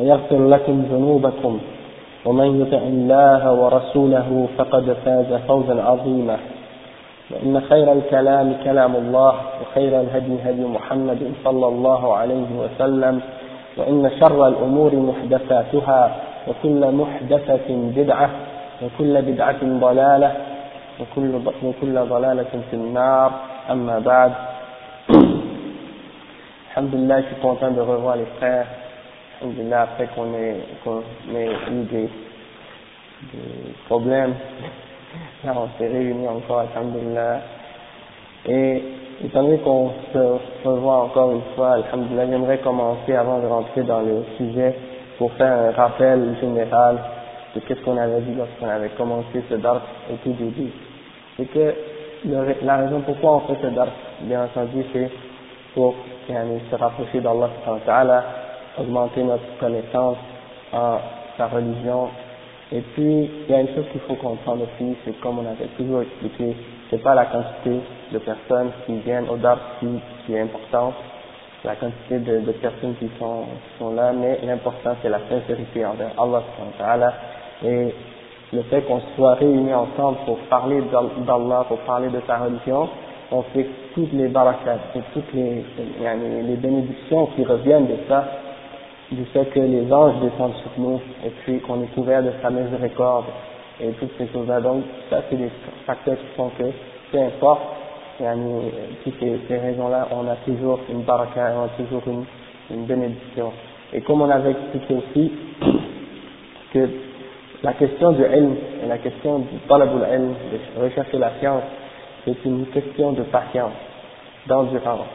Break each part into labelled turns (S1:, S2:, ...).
S1: ويغفر لكم ذنوبكم ومن يطع الله ورسوله فقد فاز فوزا عظيما وإن خير الكلام كلام الله وخير الهدي هدي محمد صلى الله عليه وسلم وإن شر الأمور محدثاتها وكل محدثة بدعة وكل بدعة ضلالة وكل وكل ضلالة في النار أما بعد Alhamdulillah, je suis content de revoir les frères. Alhamdulillah, après qu'on ait, qu'on eu des, problèmes, là on s'est réunis encore, Alhamdulillah. Et étant donné qu'on se revoit encore une fois, Alhamdulillah, j'aimerais commencer avant de rentrer dans le sujet pour faire un rappel général de qu'est-ce qu'on avait dit lorsqu'on avait commencé ce dars au tout début. C'est que la raison pourquoi on fait ce dars, bien entendu, c'est pour se rapprocher d'Allah, augmenter notre connaissance en sa religion. Et puis, il y a une chose qu'il faut comprendre aussi, c'est comme on avait toujours expliqué, c'est pas la quantité de personnes qui viennent au dars qui, qui est importante, la quantité de, personnes qui sont, sont là, mais l'important c'est la sincérité envers Allah et le fait qu'on soit réunis ensemble pour parler d'Allah, pour parler de sa religion, on fait toutes les barakat et toutes les, les bénédictions qui reviennent de ça, du fait que les anges descendent sur nous et puis qu'on est couvert de sa miséricorde et toutes ces choses-là. Donc ça c'est des facteurs qui font que, peu importe, toutes ces, raisons-là, on a toujours une baraka, on a toujours une, une bénédiction. Et comme on avait expliqué aussi, que la question du ilm et la question du talabul ilm, de rechercher la science, c'est une question de patience, d'endurance.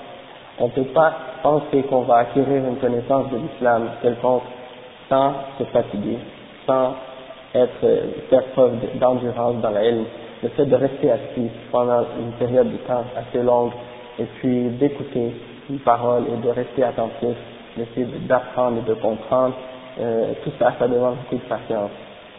S1: On ne peut pas penser qu'on va acquérir une connaissance de l'islam quelconque sans se fatiguer, sans être, faire preuve d'endurance dans la ilm. Le fait de rester assis pendant une période de temps assez longue et puis d'écouter une parole et de rester attentif, d'essayer d'apprendre et de comprendre, euh, tout ça, ça demande beaucoup de patience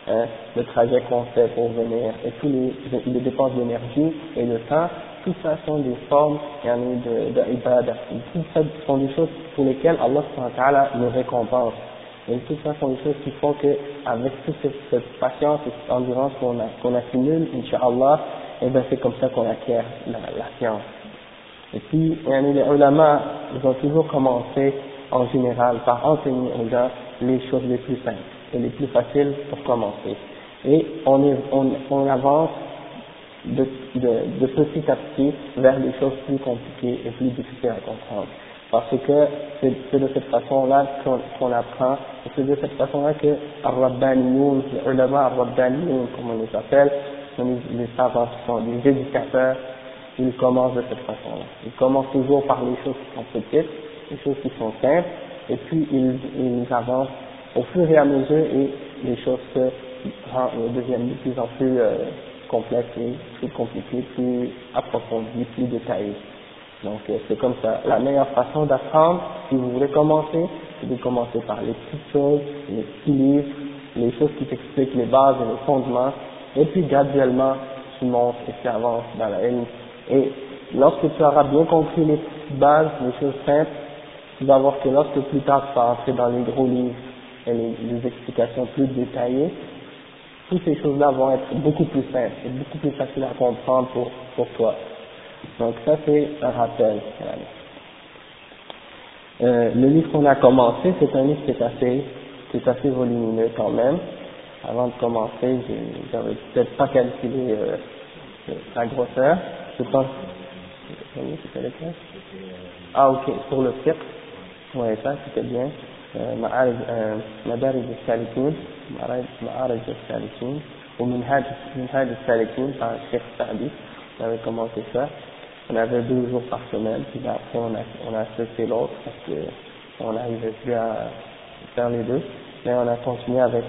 S1: hein, le trajet qu'on fait pour venir, et tous les, les dépenses d'énergie et de temps, tout ça sont des formes de, de ibadah. Tout ça sont des choses pour lesquelles Allah nous récompense. Et tout ça sont des choses qui font que, avec toute cette, patience et cette endurance qu'on qu'on accumule, Inch'Allah, et ben c'est comme ça qu'on acquiert la, la science. Et puis, les ulama, ils ont toujours commencé, en général, par enseigner aux gens les choses les plus simples et les plus faciles pour commencer. Et on, est, on, on avance de, de, de, petit à petit vers des choses plus compliquées et plus difficiles à comprendre. Parce que c'est de cette façon-là qu'on qu apprend, c'est de cette façon-là que Ar-Rabbaniyoun, les ulama Ar-Rabbaniyoun, comme on les appelle, sont les, les savants sont des éducateurs, ils commencent de cette façon-là. Ils commencent toujours par les choses qui sont petites, les choses qui sont simples, et puis ils, ils avancent au fur et à mesure et les choses se deviennent de plus en plus euh, complexes et plus compliquées, plus approfondies, plus détaillées. Donc euh, c'est comme ça. La meilleure façon d'apprendre, si vous voulez commencer, c'est de commencer par les petites choses, les petits livres, les choses qui t'expliquent les bases et les fondements, et puis graduellement tu montes et tu avances dans la haine. Et lorsque tu auras bien compris les bases, les choses simples, tu vas voir que lorsque plus tard tu vas entrer dans les gros livres et les, explications plus détaillées, toutes ces choses-là vont être beaucoup plus simples et beaucoup plus faciles à comprendre pour, pour toi. Donc ça c'est un rappel. Euh, le livre qu'on a commencé, c'est un livre qui est assez, qui est assez volumineux quand même, avant de commencer, j'avais peut-être pas calculé euh, la grosseur. Je pense. C'était Ah, ok, pour le fiqh. Ouais, ça, c'était bien. معارج مدارج السالكين معارج السالكين ومنهاج منهاج السالكين par Cheikh Saadi on avait commencé ça on avait deux jours par semaine puis après on a on a cessé l'autre parce que on n'arrivait plus à faire les deux mais on a continué avec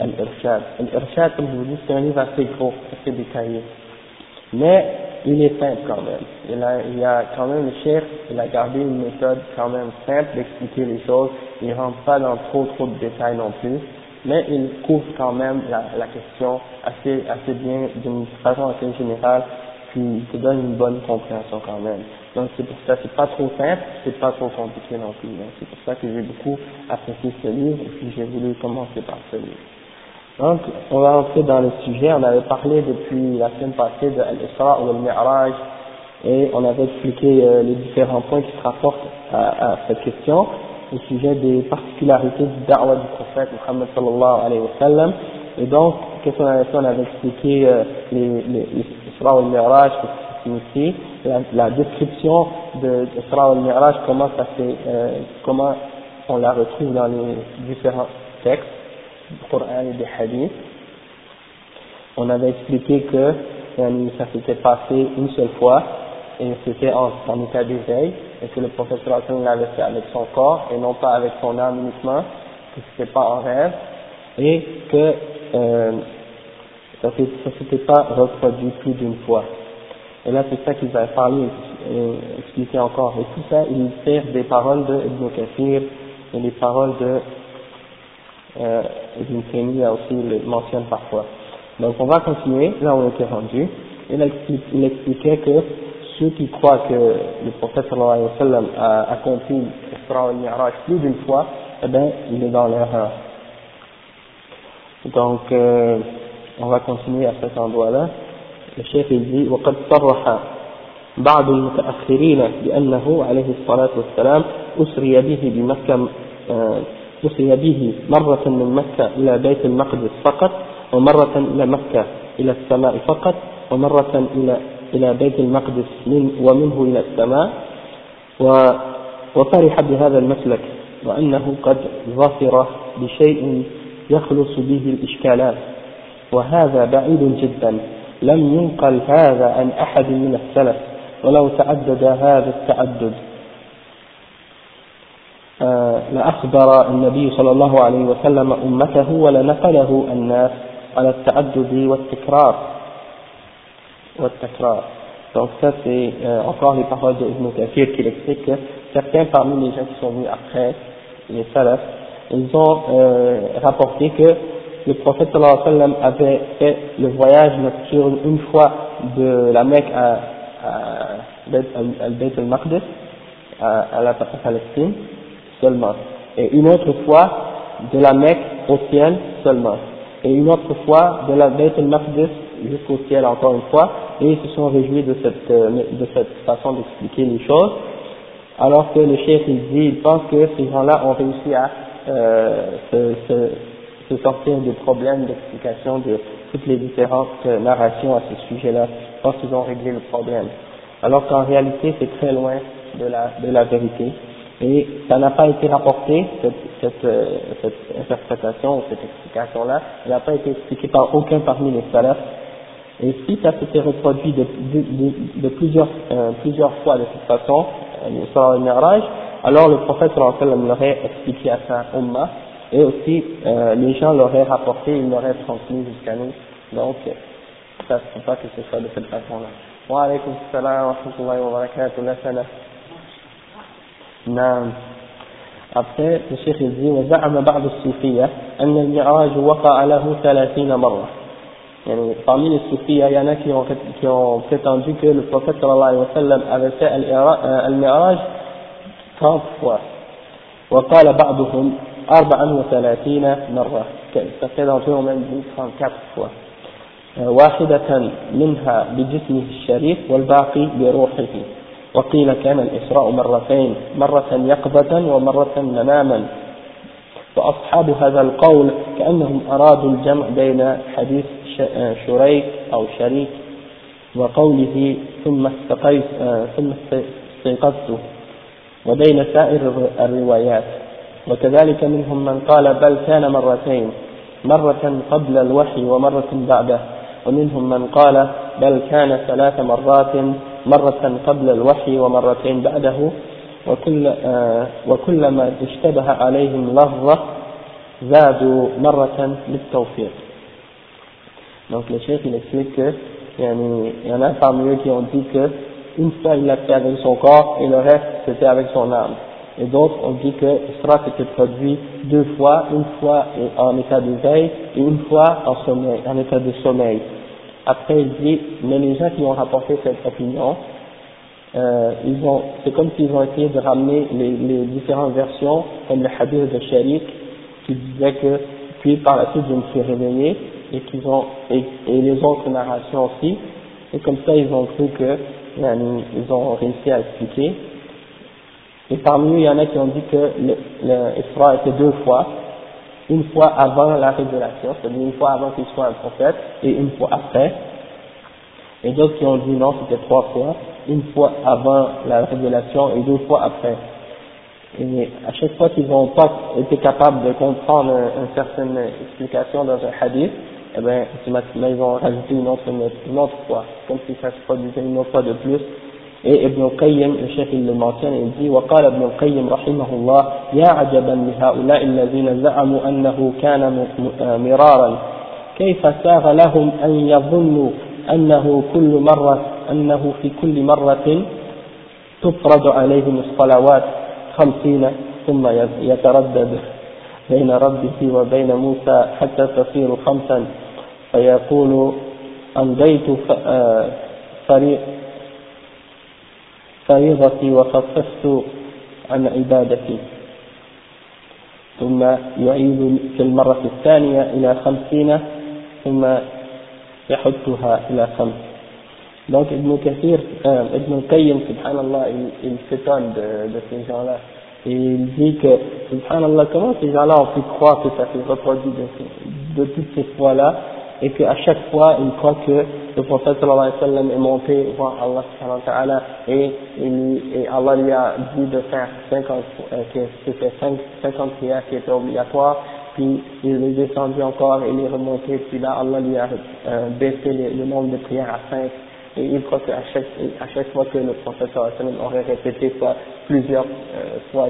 S1: Al-Irshad Al-Irshad comme je vous dis c'est un livre assez gros assez détaillé mais il est simple quand même. Il a, il a quand même, le chef, il a gardé une méthode quand même simple d'expliquer les choses. Il ne rentre pas dans trop trop de détails non plus, mais il couvre quand même la, la question assez, assez bien, d'une façon assez générale, puis te donne une bonne compréhension quand même. Donc c'est pour ça, c'est pas trop simple, c'est pas trop compliqué non plus. c'est pour ça que j'ai beaucoup apprécié ce livre, et puis j'ai voulu commencer par ce livre. Donc, on va entrer dans le sujet. On avait parlé depuis la semaine passée de l'Isra ou al-Mi'raj. Et on avait expliqué euh, les différents points qui se rapportent à, cette question. Au sujet des particularités du da'wah du prophète Muhammad sallallahu alayhi wa sallam. Et donc, qu'est-ce qu'on avait fait? On avait expliqué euh, l'Isra ou al-Mi'raj, signifie, la, la description de l'Isra ou al-Mi'raj, comment ça fait, euh, comment on la retrouve dans les différents textes Coran et des hadiths. On avait expliqué que ça s'était passé une seule fois et c'était en, en, état d'éveil et que le professeur l'avait fait avec son corps et non pas avec son âme uniquement, que c'était pas en rêve et que euh, ça ne s'était pas reproduit plus d'une fois. Et là, c'est ça qu'il va parler et expliquer encore. Et tout ça, il sert des paroles de Ibn Kathir et des paroles de euh, Ibn Taymiyyah aussi le mentionne parfois. Donc on va continuer, là on était rendu, il, explique, il expliquait que ceux qui croient que le prophète sallallahu alayhi wa sallam a accompli l'Isra al Mi'raj plus d'une fois, eh bien il est dans l'erreur. Donc euh, on va continuer à cet endroit-là. Le chef il dit وقد صرح بعض المتأخرين بأنه عليه الصلاة والسلام أسري به بمكة أسري به مرة من مكة إلى بيت المقدس فقط ومرة إلى مكة إلى السماء فقط ومرة إلى إلى بيت المقدس من ومنه إلى السماء. وفرح بهذا المسلك وأنه قد ظفر بشيء يخلص به الإشكالات. وهذا بعيد جدا لم ينقل هذا عن أحد من السلف ولو تعدد هذا التعدد. لأخبر النبي صلى الله عليه وسلم أمته ولنقله الناس على التعدد والتكرار والتكرار Donc ça c'est euh, encore les paroles de Ibn Kathir qui explique que certains parmi les gens qui sont venus après, les salafs, ils ont euh, rapporté que le prophète sallallahu alayhi wa sallam avait fait le voyage nocturne une fois de la Mecque à, à, à Beit al-Maqdis, à, à la Palestine, seulement. Et une autre fois de la Mecque au ciel seulement. Et une autre fois de la Beit al-Maqdis jusqu'au ciel encore une fois. Et ils se sont réjouis de cette, euh, de cette façon d'expliquer les choses. Alors que le chef il dit, il pense que ces gens-là ont réussi à euh, se, sortir des problèmes d'explication de toutes les différentes euh, narrations à ce sujet-là. Je pense qu'ils ont réglé le problème. Alors qu'en réalité, c'est très loin de la, de la vérité. Et ça n'a pas été rapporté, cette, cette, euh, cette interprétation ou cette explication-là, elle n'a pas été expliquée par aucun parmi les salafs. Et si ça s'était reproduit de, plusieurs, euh, plusieurs fois de cette façon, euh, le Miraj, alors le prophète l'aurait expliqué à sa umma, et aussi euh, les gens l'auraient rapporté, ils l'auraient transmis jusqu'à nous. Donc, ça ne faut pas que ce soit de cette façon-là. Wa alaykum salam wa rahmatullahi wa barakatuh, نعم après le cheikh dit وزعم بعض الصوفية أن المعراج وقع له ثلاثين مرة يعني parmi les soufis il y en a qui ont, qui ont prétendu que le prophète sallallahu alayhi wa sallam avait fait al-mi'raj 30 fois وقال بعضهم 34 مرة certains d'entre eux ont même dit 34 fois واحدة منها بجسمه الشريف والباقي بروحه وقيل كان الإسراء مرتين مرة يقظة ومرة مناما فأصحاب هذا القول كأنهم أرادوا الجمع بين حديث شريك أو شريك وقوله ثم استقيت ثم استيقظت وبين سائر الروايات. وكذلك منهم من قال بل كان مرتين مرة قبل الوحي ومرة بعده. ومنهم من قال بل كان ثلاث مرات مرة قبل الوحي ومرتين بعده وكل آه وكلما اشتبه عليهم لفظة زادوا مرة للتوفيق Donc le chef il explique que il y en a parmi eux qui ont dit que une fois il l'a fait avec son corps et le reste c'était avec son âme. Et d'autres ont dit que Isra s'était produit deux fois, une fois en état d'éveil et une fois en sommeil, en état de sommeil. Après il dit, mais les gens qui ont rapporté cette opinion, euh, ils ont, c'est comme s'ils ont essayé de ramener les, les différentes versions, comme le hadith de Sharik, qui disait que, puis par la suite je me suis réveillé, et qu'ils ont, et, les autres narrations aussi, et comme ça ils ont cru que, ils ont réussi à expliquer. Et parmi eux, il y en a qui ont dit que le, le Isra était deux fois, une fois avant la révélation, c'est-à-dire une fois avant qu'il soit un prophète, et une fois après. Et d'autres qui ont dit non, c'était trois fois, une fois avant la révélation et deux fois après. Et à chaque fois qu'ils n'ont pas été capables de comprendre une, certaine explication dans un hadith, eh bien, automatiquement ils vont rajouter une autre, une autre fois, comme si ça se produisait une autre fois de plus, Et Ibn al-Qayyim, le chef il le mentionne, il dit وقال ابن القيم رحمه الله يا عجبا لهؤلاء الذين زعموا أنه كان مرارا كيف ساغ لهم أن يظنوا أنه كل مرة أنه في كل مرة تفرض عليهم الصلوات خمسين ثم يتردد بين ربه وبين موسى حتى تصير خمسا فيقول أمضيت فريق فريضتي وخففت عن عبادتي ثم يعيد في المرة الثانية إلى خمسين ثم يحدها إلى خمس Donc Ibn Kathir, euh, Ibn Qayyim, subhanallah, il, il s'étonne de, de ces gens-là. Et il dit que, subhanallah, comment ces gens-là ont pu croire que ça s'est reproduit de, de toutes ces fois-là, et qu'à chaque fois, ils croient que le prophète sallallahu alayhi wa sallam est monté voir Allah wa ta'ala et, et, Allah lui a dit de faire 50, euh, que c'était 50 prières qui étaient obligatoires, puis il est descendu encore il est remonté, puis là Allah lui a euh, baissé le, nombre de prières à 5 et il croit qu'à chaque, à chaque fois que le prophète sallallahu alayhi wa sallam aurait répété soit plusieurs euh, fois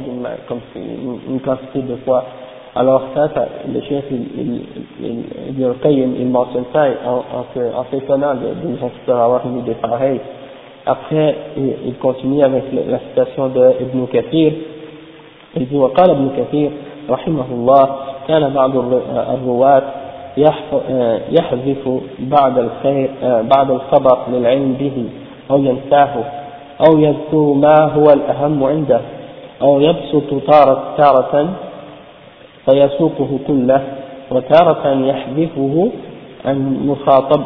S1: comme une, une quantité de fois alors ça, ça le chef, il, il, il, il, il mentionne ça en, en, en s'étonnant d'une gens avoir mis des pareils. Après, il, il continue avec la citation de Ibn Kathir. Il dit, وقال ابن كثير رحمه الله كان بعض الرواة يحذف بعد الخير بعد الخبر للعلم به أو ينساه أو يذكر ما هو الأهم عنده أو يبسط تارة, تارة فيسوقه كله وتارة يحذفه عن مخاطب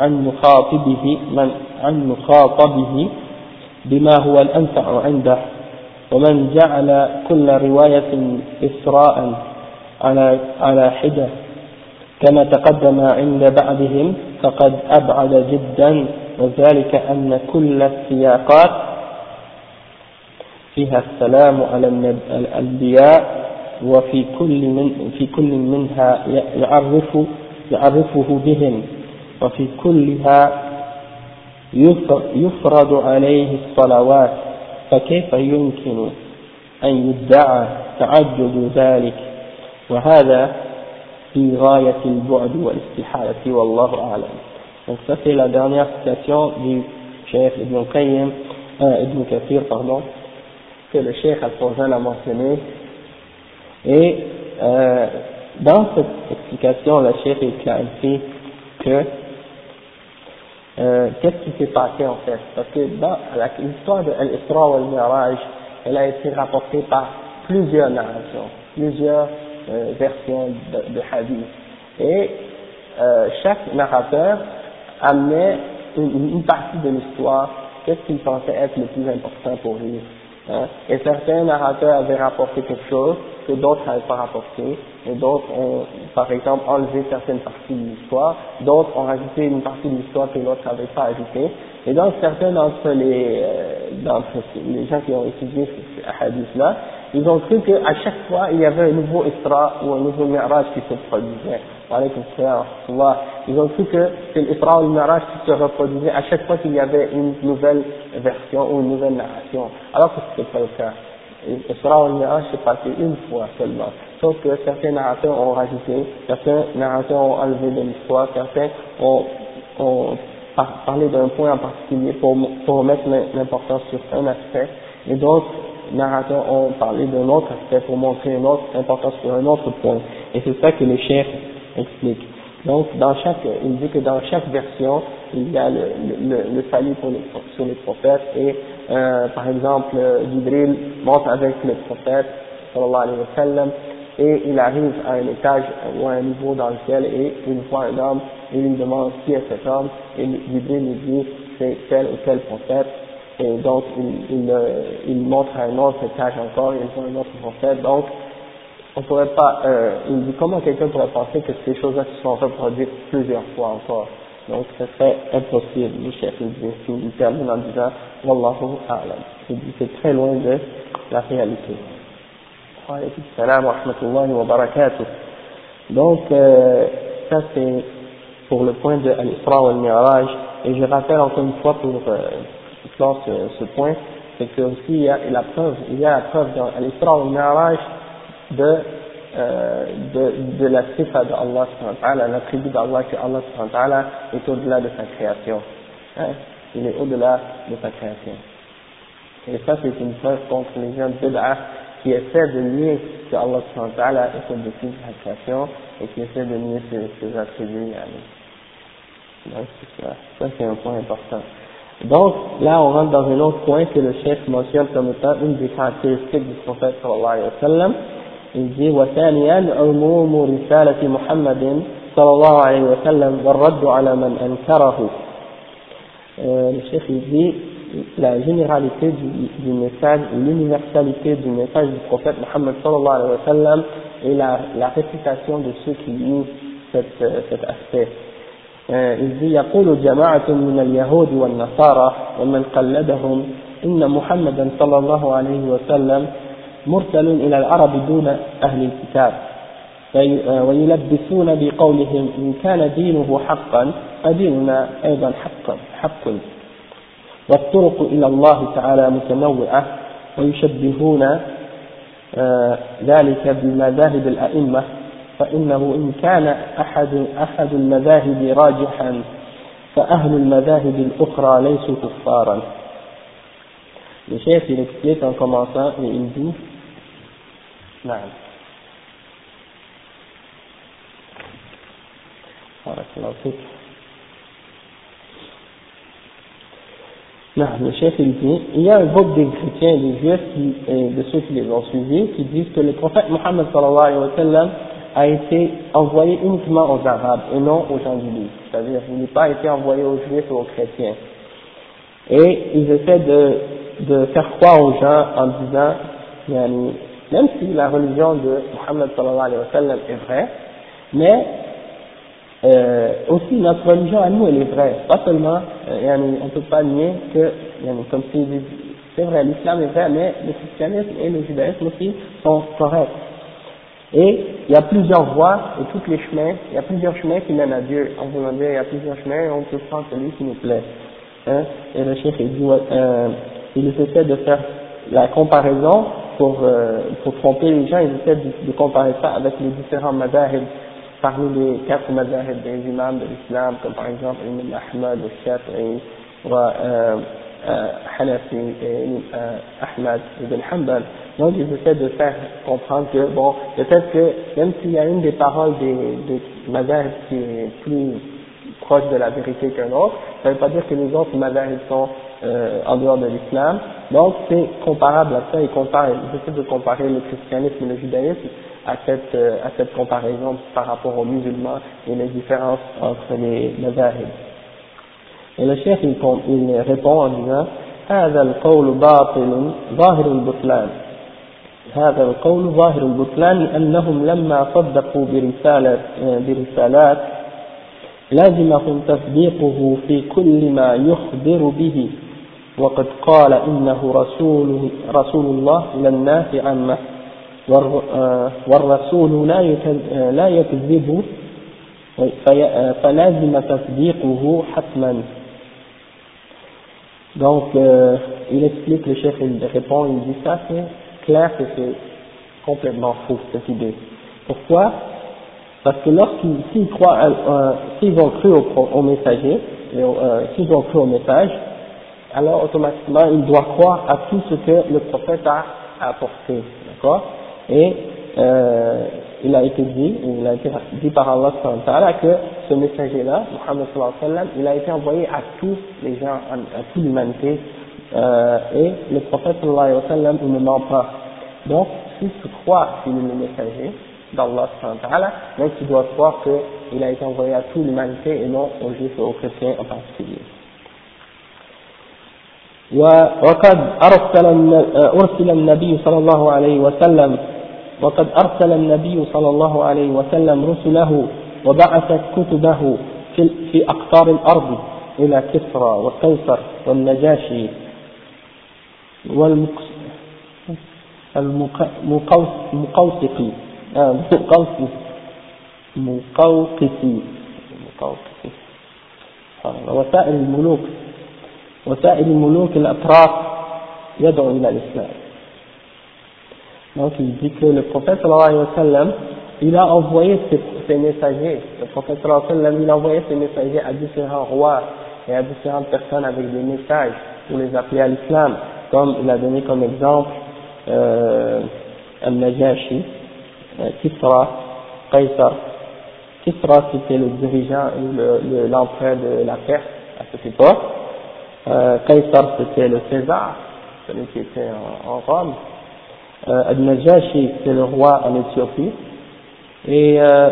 S1: عن مخاطبه من عن مخاطبه بما هو الأنفع عنده. ومن جعل كل رواية إسراء على على حدة كما تقدم عند بعضهم فقد أبعد جدا. وذلك أن كل السياقات فيها السلام على الأنبياء وفي كل من في كل منها يعرف يعرفه بهم. وفي كلها يفرض عليه الصلوات. فكيف يمكن أن يدعى تعجد ذلك؟ وهذا في غاية البعد والاستحالة والله أعلم. Donc ça c'est la dernière citation du chef Ibn Qayyim, euh, Ibn Kathir pardon, que le chef Al-Fawzan a mentionné. Et euh, dans cette explication, le chef est que euh, qu'est-ce qui s'est passé en fait? Parce que dans l'histoire de l'Isra ou al-Miraj, elle a été rapportée par plusieurs narrations, plusieurs euh, versions de, de hadith. Et euh, chaque narrateur amenait une, une partie de l'histoire, qu'est-ce qu'il pensait être le plus important pour lui. Hein. Et certains narrateurs avaient rapporté quelque chose, que d'autres n'avaient pas rapporté, et d'autres ont, par exemple, enlevé certaines parties de l'histoire, d'autres ont rajouté une partie de l'histoire que l'autre n'avait pas ajoutée. Et donc, certains d'entre les, euh, les gens qui ont étudié ce hadith-là, ils ont cru qu'à chaque fois, il y avait un nouveau Isra ou un nouveau Mi'raj qui se produisait. Ils ont cru que c'est l'Isra ou le Mi'raj qui se reproduisait à chaque fois qu'il y avait une nouvelle version ou une nouvelle narration. Alors que ce n'était pas le cas. L'Isra ou le Mi'raj s'est passé une fois seulement. Sauf que certains narrateurs ont rajouté, certains narrateurs ont enlevé de l'histoire, certains ont, parlé d'un point en particulier pour, mettre l'importance sur un aspect, et d'autres narrateurs ont parlé d'un autre aspect pour montrer une autre importance sur un autre point. Et c'est ça que le chef explique. Donc, dans chaque, il dit que dans chaque version, il y a le, salut sur les prophètes et, euh, par exemple, Jibril monte avec le prophète, sallallahu alayhi wa sallam, et il arrive à un étage ou à un niveau dans lequel et il voit un homme et il demande qui est cet homme? Et Jibril lui dit c'est tel ou tel prophète. Et donc il, euh, montre à un autre étage encore, il voit un autre prophète, donc on pourrait pas, euh, il dit comment quelqu'un pourrait penser que ces choses-là se sont reproduites plusieurs fois encore? Donc ce serait impossible, le chef il dit, il termine en disant Wallahu a'lam. C'est très loin de la réalité. Salam wa rahmatullahi wa barakatuh. Donc euh, ça c'est pour le point de Al-Isra wa Al-Mi'raj et je rappelle encore une fois pour euh, ce, point, c'est que aussi il y a la preuve, il y a la preuve dans Al-Isra wa Al-Mi'raj de, euh, de, de la sifa d'Allah, l'attribut d'Allah que Allah est au-delà de sa création. Hein? Il est au-delà de sa création. Et ça, c'est une preuve contre les gens de qui essaient de nier que Allah est au-dessus de sa création et qui essaient de nier ses, ses attributs. Donc, c'est ça. Ça, c'est un point important. Donc, là, on rentre dans un autre point que le chef mentionne comme étant une des caractéristiques du prophète sallallahu alayhi wa sallam, il dit وثانيا عموم رسالة محمد صلى الله عليه وسلم والرد على من أنكره le chef il dit la généralité du, du message, l'universalité du message du prophète Muhammad sallallahu alayhi wa sallam et la, la réputation de ceux qui nient cet, cet aspect. إذ يقول جماعة من اليهود والنصارى ومن قلدهم إن محمدا صلى الله عليه وسلم مرسل إلى العرب دون أهل الكتاب. ويلبسون بقولهم إن كان دينه حقا فديننا أيضا حقا حق. والطرق إلى الله تعالى متنوعة ويشبهون ذلك بمذاهب الأئمة فإنه إن كان أحد أحد المذاهب راجحا فأهل المذاهب الأخرى ليسوا كفارا. Le chef, il explique en commençant et il dit نعم بارك الله فيك Non, le chef il dit, il y a un groupe des chrétiens et des juifs qui, et de ceux qui les ont suivis qui disent que le prophète Mohammed sallallahu alayhi wa sallam a été envoyé uniquement aux Arabes et non aux gens du livre. C'est-à-dire qu'il n'a pas été envoyé aux juifs et aux chrétiens. Et ils essaient de, de faire croire aux gens en disant, même si la religion de Muhammad sallallahu alayhi wa sallam est vraie, mais euh, aussi notre religion à nous elle est vraie, pas seulement, euh, on ne peut pas nier que, comme si c'est vrai, l'islam est vrai, mais le christianisme et le judaïsme aussi sont corrects. Et il y a plusieurs voies et tous les chemins, il y a plusieurs chemins qui mènent à Dieu. En voulant dire, il y a plusieurs chemins et on peut prendre celui qui nous plaît. Hein? Et le chef il dit, euh, il essaie de faire la comparaison pour, euh, pour tromper les gens, ils essaient de, de, comparer ça avec les différents madahib, parmi les quatre madahib des imams de l'islam, comme par exemple Imam Ahmad, Shafi'i, euh, euh, Hanafi et euh, Ahmad ibn Hanbal. Donc ils essaient de faire comprendre que, bon, peut-être que même s'il y a une des paroles des, des qui est plus proche de la vérité qu'un autre, ça ne veut pas dire que les autres madahib sont euh, en dehors de l'islam. Donc c'est comparable à ça, ils comparent, ils essaient de comparer le christianisme et le judaïsme à cette, euh, à cette comparaison par rapport aux musulmans et les différences entre les mazahib. Et le chef il, il répond en disant هذا القول باطل ظاهر البطلان هذا القول ظاهر البطلان لأنهم لما صدقوا برسالة برسالات لازمهم تصديقه في كل ما يخبر به وقد قال إنه رسول, رسول الله إلى الناس عامة والرسول لا لا يكذب فلازم تصديقه حتما Donc, euh, il explique, le chef il répond, il dit ça, c'est clair que c'est complètement faux, cette idée. Pourquoi Parce que lorsqu'ils croient, euh, s'ils ont cru au, au messager, euh, s'ils ont cru au message, alors automatiquement ils doivent croire à tout ce que le prophète a apporté, d'accord? Et euh, il a été dit, il a été dit par Allah que ce messager-là, Muhammad il a été envoyé à tous les gens, à, toute l'humanité, euh, et le prophète il ne ment pas. Donc, si tu crois qu'il est le messager d'Allah sallallahu donc tu dois croire qu'il a été envoyé à toute l'humanité et non aux juifs et aux chrétiens en particulier. وقد أرسل أرسل النبي صلى الله عليه وسلم وقد أرسل النبي صلى الله عليه وسلم رسله وبعث كتبه في, أقطار الأرض إلى كسرى وقيصر والنجاشي والمقوسقي مقوسي مقوقسي مقوقسي وسائر الملوك. وسائر الملوك الأطراف يدعو إلى الإسلام Donc il dit que le prophète sallallahu alayhi wa sallam, il a envoyé ses, ses, messagers, le prophète sallallahu alayhi wa sallam, il a envoyé ses messagers à différents rois et à différentes personnes avec des messages pour les appeler à l'islam, comme il a donné comme exemple euh, Al-Najashi, euh, Kisra, Qaisar. Kisra c'était le dirigeant, l'empereur le, de la Perse à cette époque. euh, c'était le César, celui qui était en, Rome. Euh, c'est le roi en Éthiopie, et euh,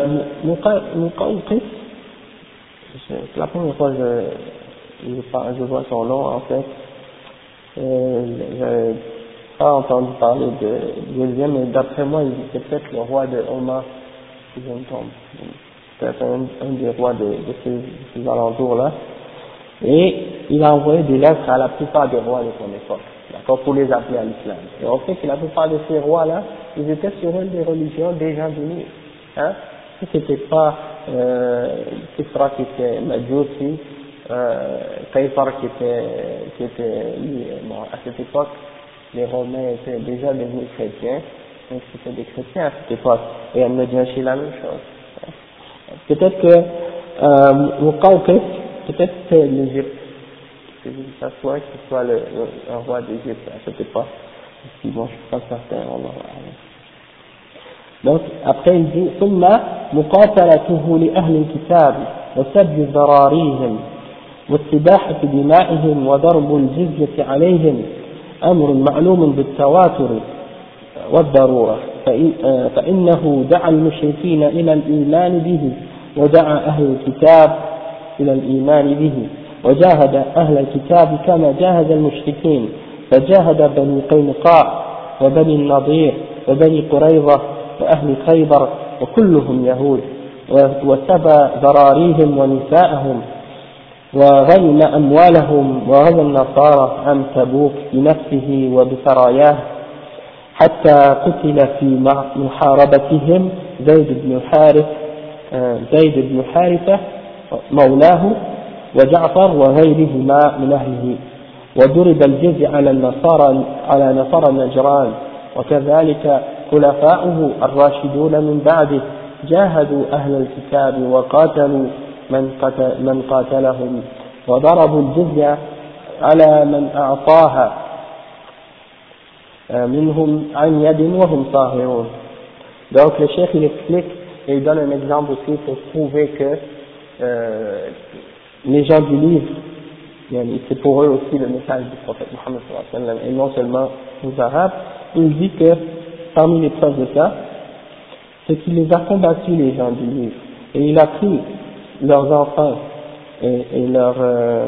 S1: c'est la première fois que je, vois son nom en fait, euh, je pas entendu parler de deuxième, mais d'après moi, il c'est peut-être le roi de Omar, si je me trompe, peut-être un, des rois de ces alentours-là, et il a envoyé des lettres à la plupart des rois de son époque d'accord, pour les appeler à l'islam. Et on sait que la plupart de ces rois-là, ils étaient sur une des religions déjà venues. Hein. Si c'était pas euh, qui était Majousi, euh, qui était, qui était bon, à cette époque, les Romains étaient déjà devenus chrétiens, donc c'était des chrétiens à cette époque, et me dit la même chose. Hein. Peut-être que euh, peut-être l'Égypte, que ça soit, que ce soit le, le, un roi d'Égypte à cette époque. Si bon, je suis pas certain, Donc, après il dit, ثم مقاتلته لأهل الكتاب وسد ذراريهم واستباحة دمائهم وضرب الجزية عليهم أمر معلوم بالتواتر والضرورة فإنه دعا المشركين إلى الإيمان به ودعا أهل الكتاب إلى الإيمان به وجاهد أهل الكتاب كما جاهد المشركين فجاهد بني قينقاع وبني النضير وبني قريظة وأهل خيبر وكلهم يهود وسبى ذراريهم ونساءهم وغنم أموالهم وغزا النصارى عن تبوك بنفسه وبسراياه حتى قتل في محاربتهم زيد بن حارث آه، زيد بن حارثة مولاه وجعفر وغيرهما من أهله. وضرب الجزء على النصارى على نصارى النجران. وكذلك خلفاؤه الراشدون من بعده. جاهدوا أهل الكتاب وقاتلوا من, قتل من قاتلهم. وضربوا الجزية على من أعطاها منهم عن يد وهم صاغرون Donc le chef il explique et il donne un exemple aussi pour prouver que euh, les gens du livre, c'est pour eux aussi le message du prophète Mohammed et non seulement aux Arabes, il dit que parmi les preuves de ça, c'est qu'il les a combattus les gens du livre. Et il a pris leurs enfants et, euh,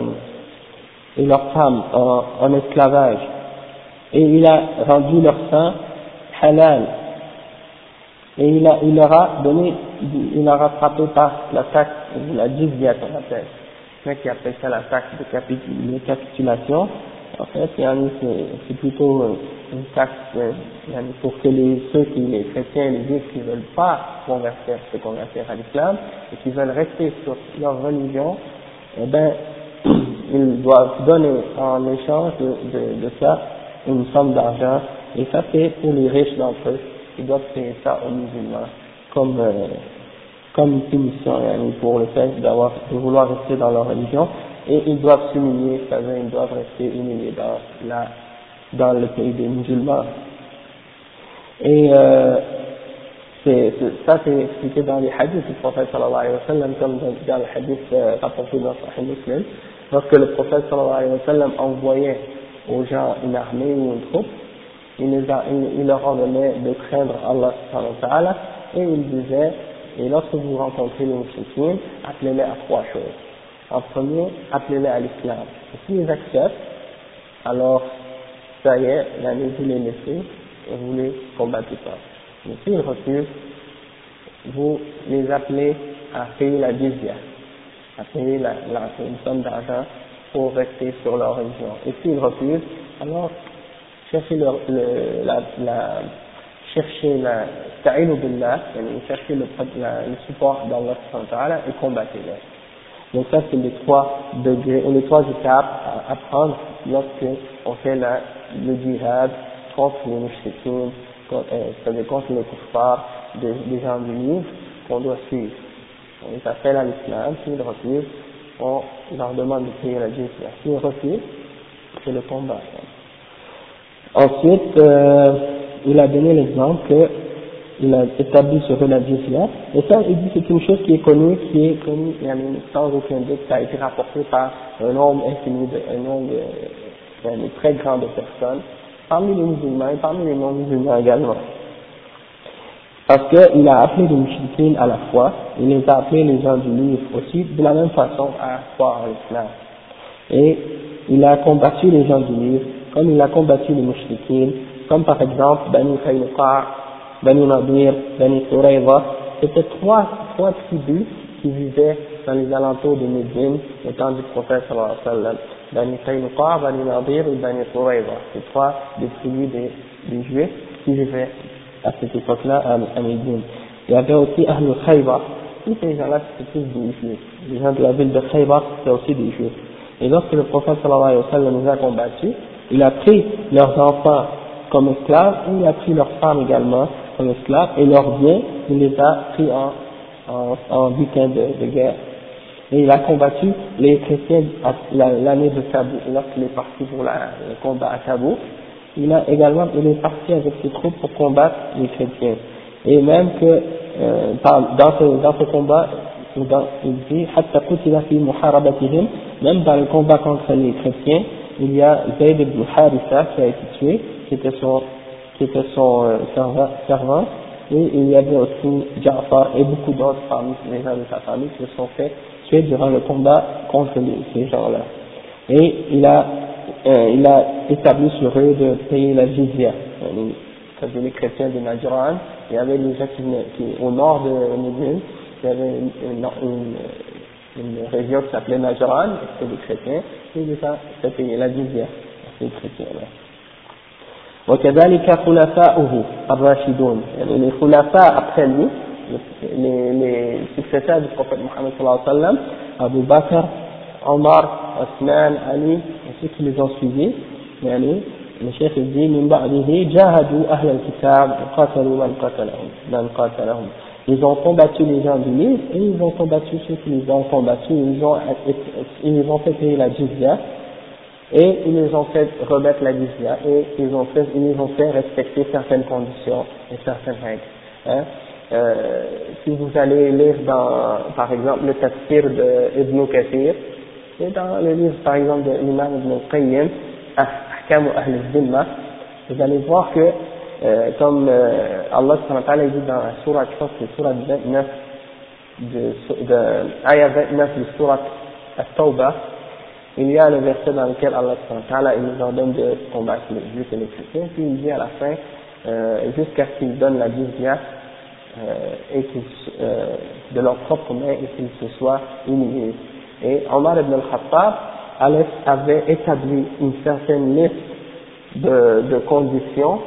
S1: leurs femmes en, en, esclavage. Et il a rendu leur sang halal. Et il, a, il leur a donné, il frappé par la taxe, la jizya qu'on appelle. Il qui appelle ça la taxe de capitulation. En fait, c'est plutôt une taxe euh, pour que les, ceux qui, les chrétiens, les juifs qui veulent pas convertir, se convertir à l'islam et qui veulent rester sur leur religion, eh ben, ils doivent donner en échange de, de, de ça une somme d'argent et ça c'est pour les riches d'entre eux ils doivent payer ça aux musulmans comme euh, comme punition pour le fait de vouloir rester dans leur religion et ils doivent s'humilier, c'est-à-dire ils doivent rester humiliés dans la dans le pays des musulmans. Et euh, ça c'est expliqué dans les hadiths du prophète sallallahu alayhi wa sallam comme dans, le hadith euh, rapporté dans Sahih Muslim lorsque le prophète sallallahu alayhi wa sallam envoyait aux gens une armée ou une troupe il, les a, il, leur ordonnait de craindre Allah et il disait et lorsque vous rencontrez les musulmans, appelez-les à trois choses. En premier, appelez-les à l'islam. S'ils acceptent, alors ça y est, vous les laissez et vous les combattez pas. Mais s'ils refusent, vous les appelez à payer la jizya, à payer une somme d'argent pour rester sur leur religion. Et s'ils refusent, alors cherchez le, le, la, la, cherchez la ta'inu billah, cherchez le, le support d'Allah et combattez-les. Donc ça c'est les trois degrés, les trois étapes à apprendre lorsque on fait la, le djihad contre les mouchriquins, euh, c'est-à-dire contre les kuffars des, des gens du livre qu'on doit suivre. On les appelle à l'islam, s'ils refusent, on leur demande de payer la jizya. S'ils refusent, c'est le combat. Ensuite, euh, il a donné l'exemple qu'il a établi ce la là, et ça, il dit c'est une chose qui est connue, qui est connue, sans aucun doute, ça a été rapporté par un nombre infini, de, un nombre de, un très grand de personnes, parmi les musulmans et parmi les non-musulmans également. Parce qu'il a appelé les musulmans à la foi, il les a appelés les gens du livre aussi, de la même façon à croire en l'islam. Et il a combattu les gens du livre, comme il a combattu les mouchriquins, comme par exemple Bani Khaynuqa, Bani Nadir, Bani Qurayza, c'était trois, trois tribus qui vivaient dans les alentours de Médine au temps du prophète sallallahu alayhi wa sallam. Bani Khaynuqa, Bani Nadir et Bani Qurayza. C'est trois des tribus des, des juifs qui vivaient à cette époque-là à, Médine. Il y avait aussi Ahlul Khaybar. Tous ces gens-là, c'était tous des juifs. Les gens de la ville de Khaybar, c'était aussi des juifs. Et lorsque le prophète sallallahu alayhi wa sallam les a combattus, il a pris leurs enfants comme esclaves il a pris leurs femmes également comme esclaves et leurs biens, il les a pris en, en, en butin de, de, guerre. Et il a combattu les chrétiens l'année de Tabou, lorsqu'il est parti pour la, le combat à Tabou. Il a également, il est parti avec ses troupes pour combattre les chrétiens. Et même que euh, dans, ce, dans ce combat, il dit, même dans le combat contre les chrétiens, il y a Zayd ibn qui a été tué, qui était son, qui était son euh, servant, et il y avait aussi Ja'far et beaucoup d'autres parmi les gens de sa famille qui se sont fait tuer durant le combat contre ces gens-là. Et il a, euh, il a établi sur eux de payer la jizya. C'est-à-dire les chrétiens de Najran, il y avait les gens qui, qui au nord de Médine, il y avait une, une, une région qui s'appelait Najran, c'était des chrétiens, وكذلك خلفاؤه الراشدون. يعني الخلفاء أبخلي للسكتات بقوة محمد صلى الله عليه وسلم أبو بكر عمر عثمان علي وكل ذو يعني الشيخ الدين من بعده جاهدوا أهل الكتاب وقاتلوا من قتلهم من قاتلهم. Ils ont combattu les gens du livre et ils ont combattu ceux qui les ont combattus, ils ont, ils ont fait payer la jizya et ils les ont fait remettre la jizya et ils ont fait, ils ont fait respecter certaines conditions et certaines règles. Hein. Euh, si vous allez lire dans, par exemple, le tafsir de Ibn Kathir, et dans le livre, par exemple, de l'imam Ibn Qayyim, Ahkam Ahl al vous allez voir que euh, comme euh, Allah dit dans la surah, je pense que c'est surah 29 de, de ayah 29 de surah At-Tawbah, il y a le verset dans lequel Allah il nous ordonne de combattre les juifs et les chrétiens, puis il dit à la fin, euh, jusqu'à ce qu'ils donnent la jizya euh, et qu'ils, euh, de leur propre main et qu'ils se soient humiliés. Et Omar ibn al-Khattab avait établi une certaine liste de, de conditions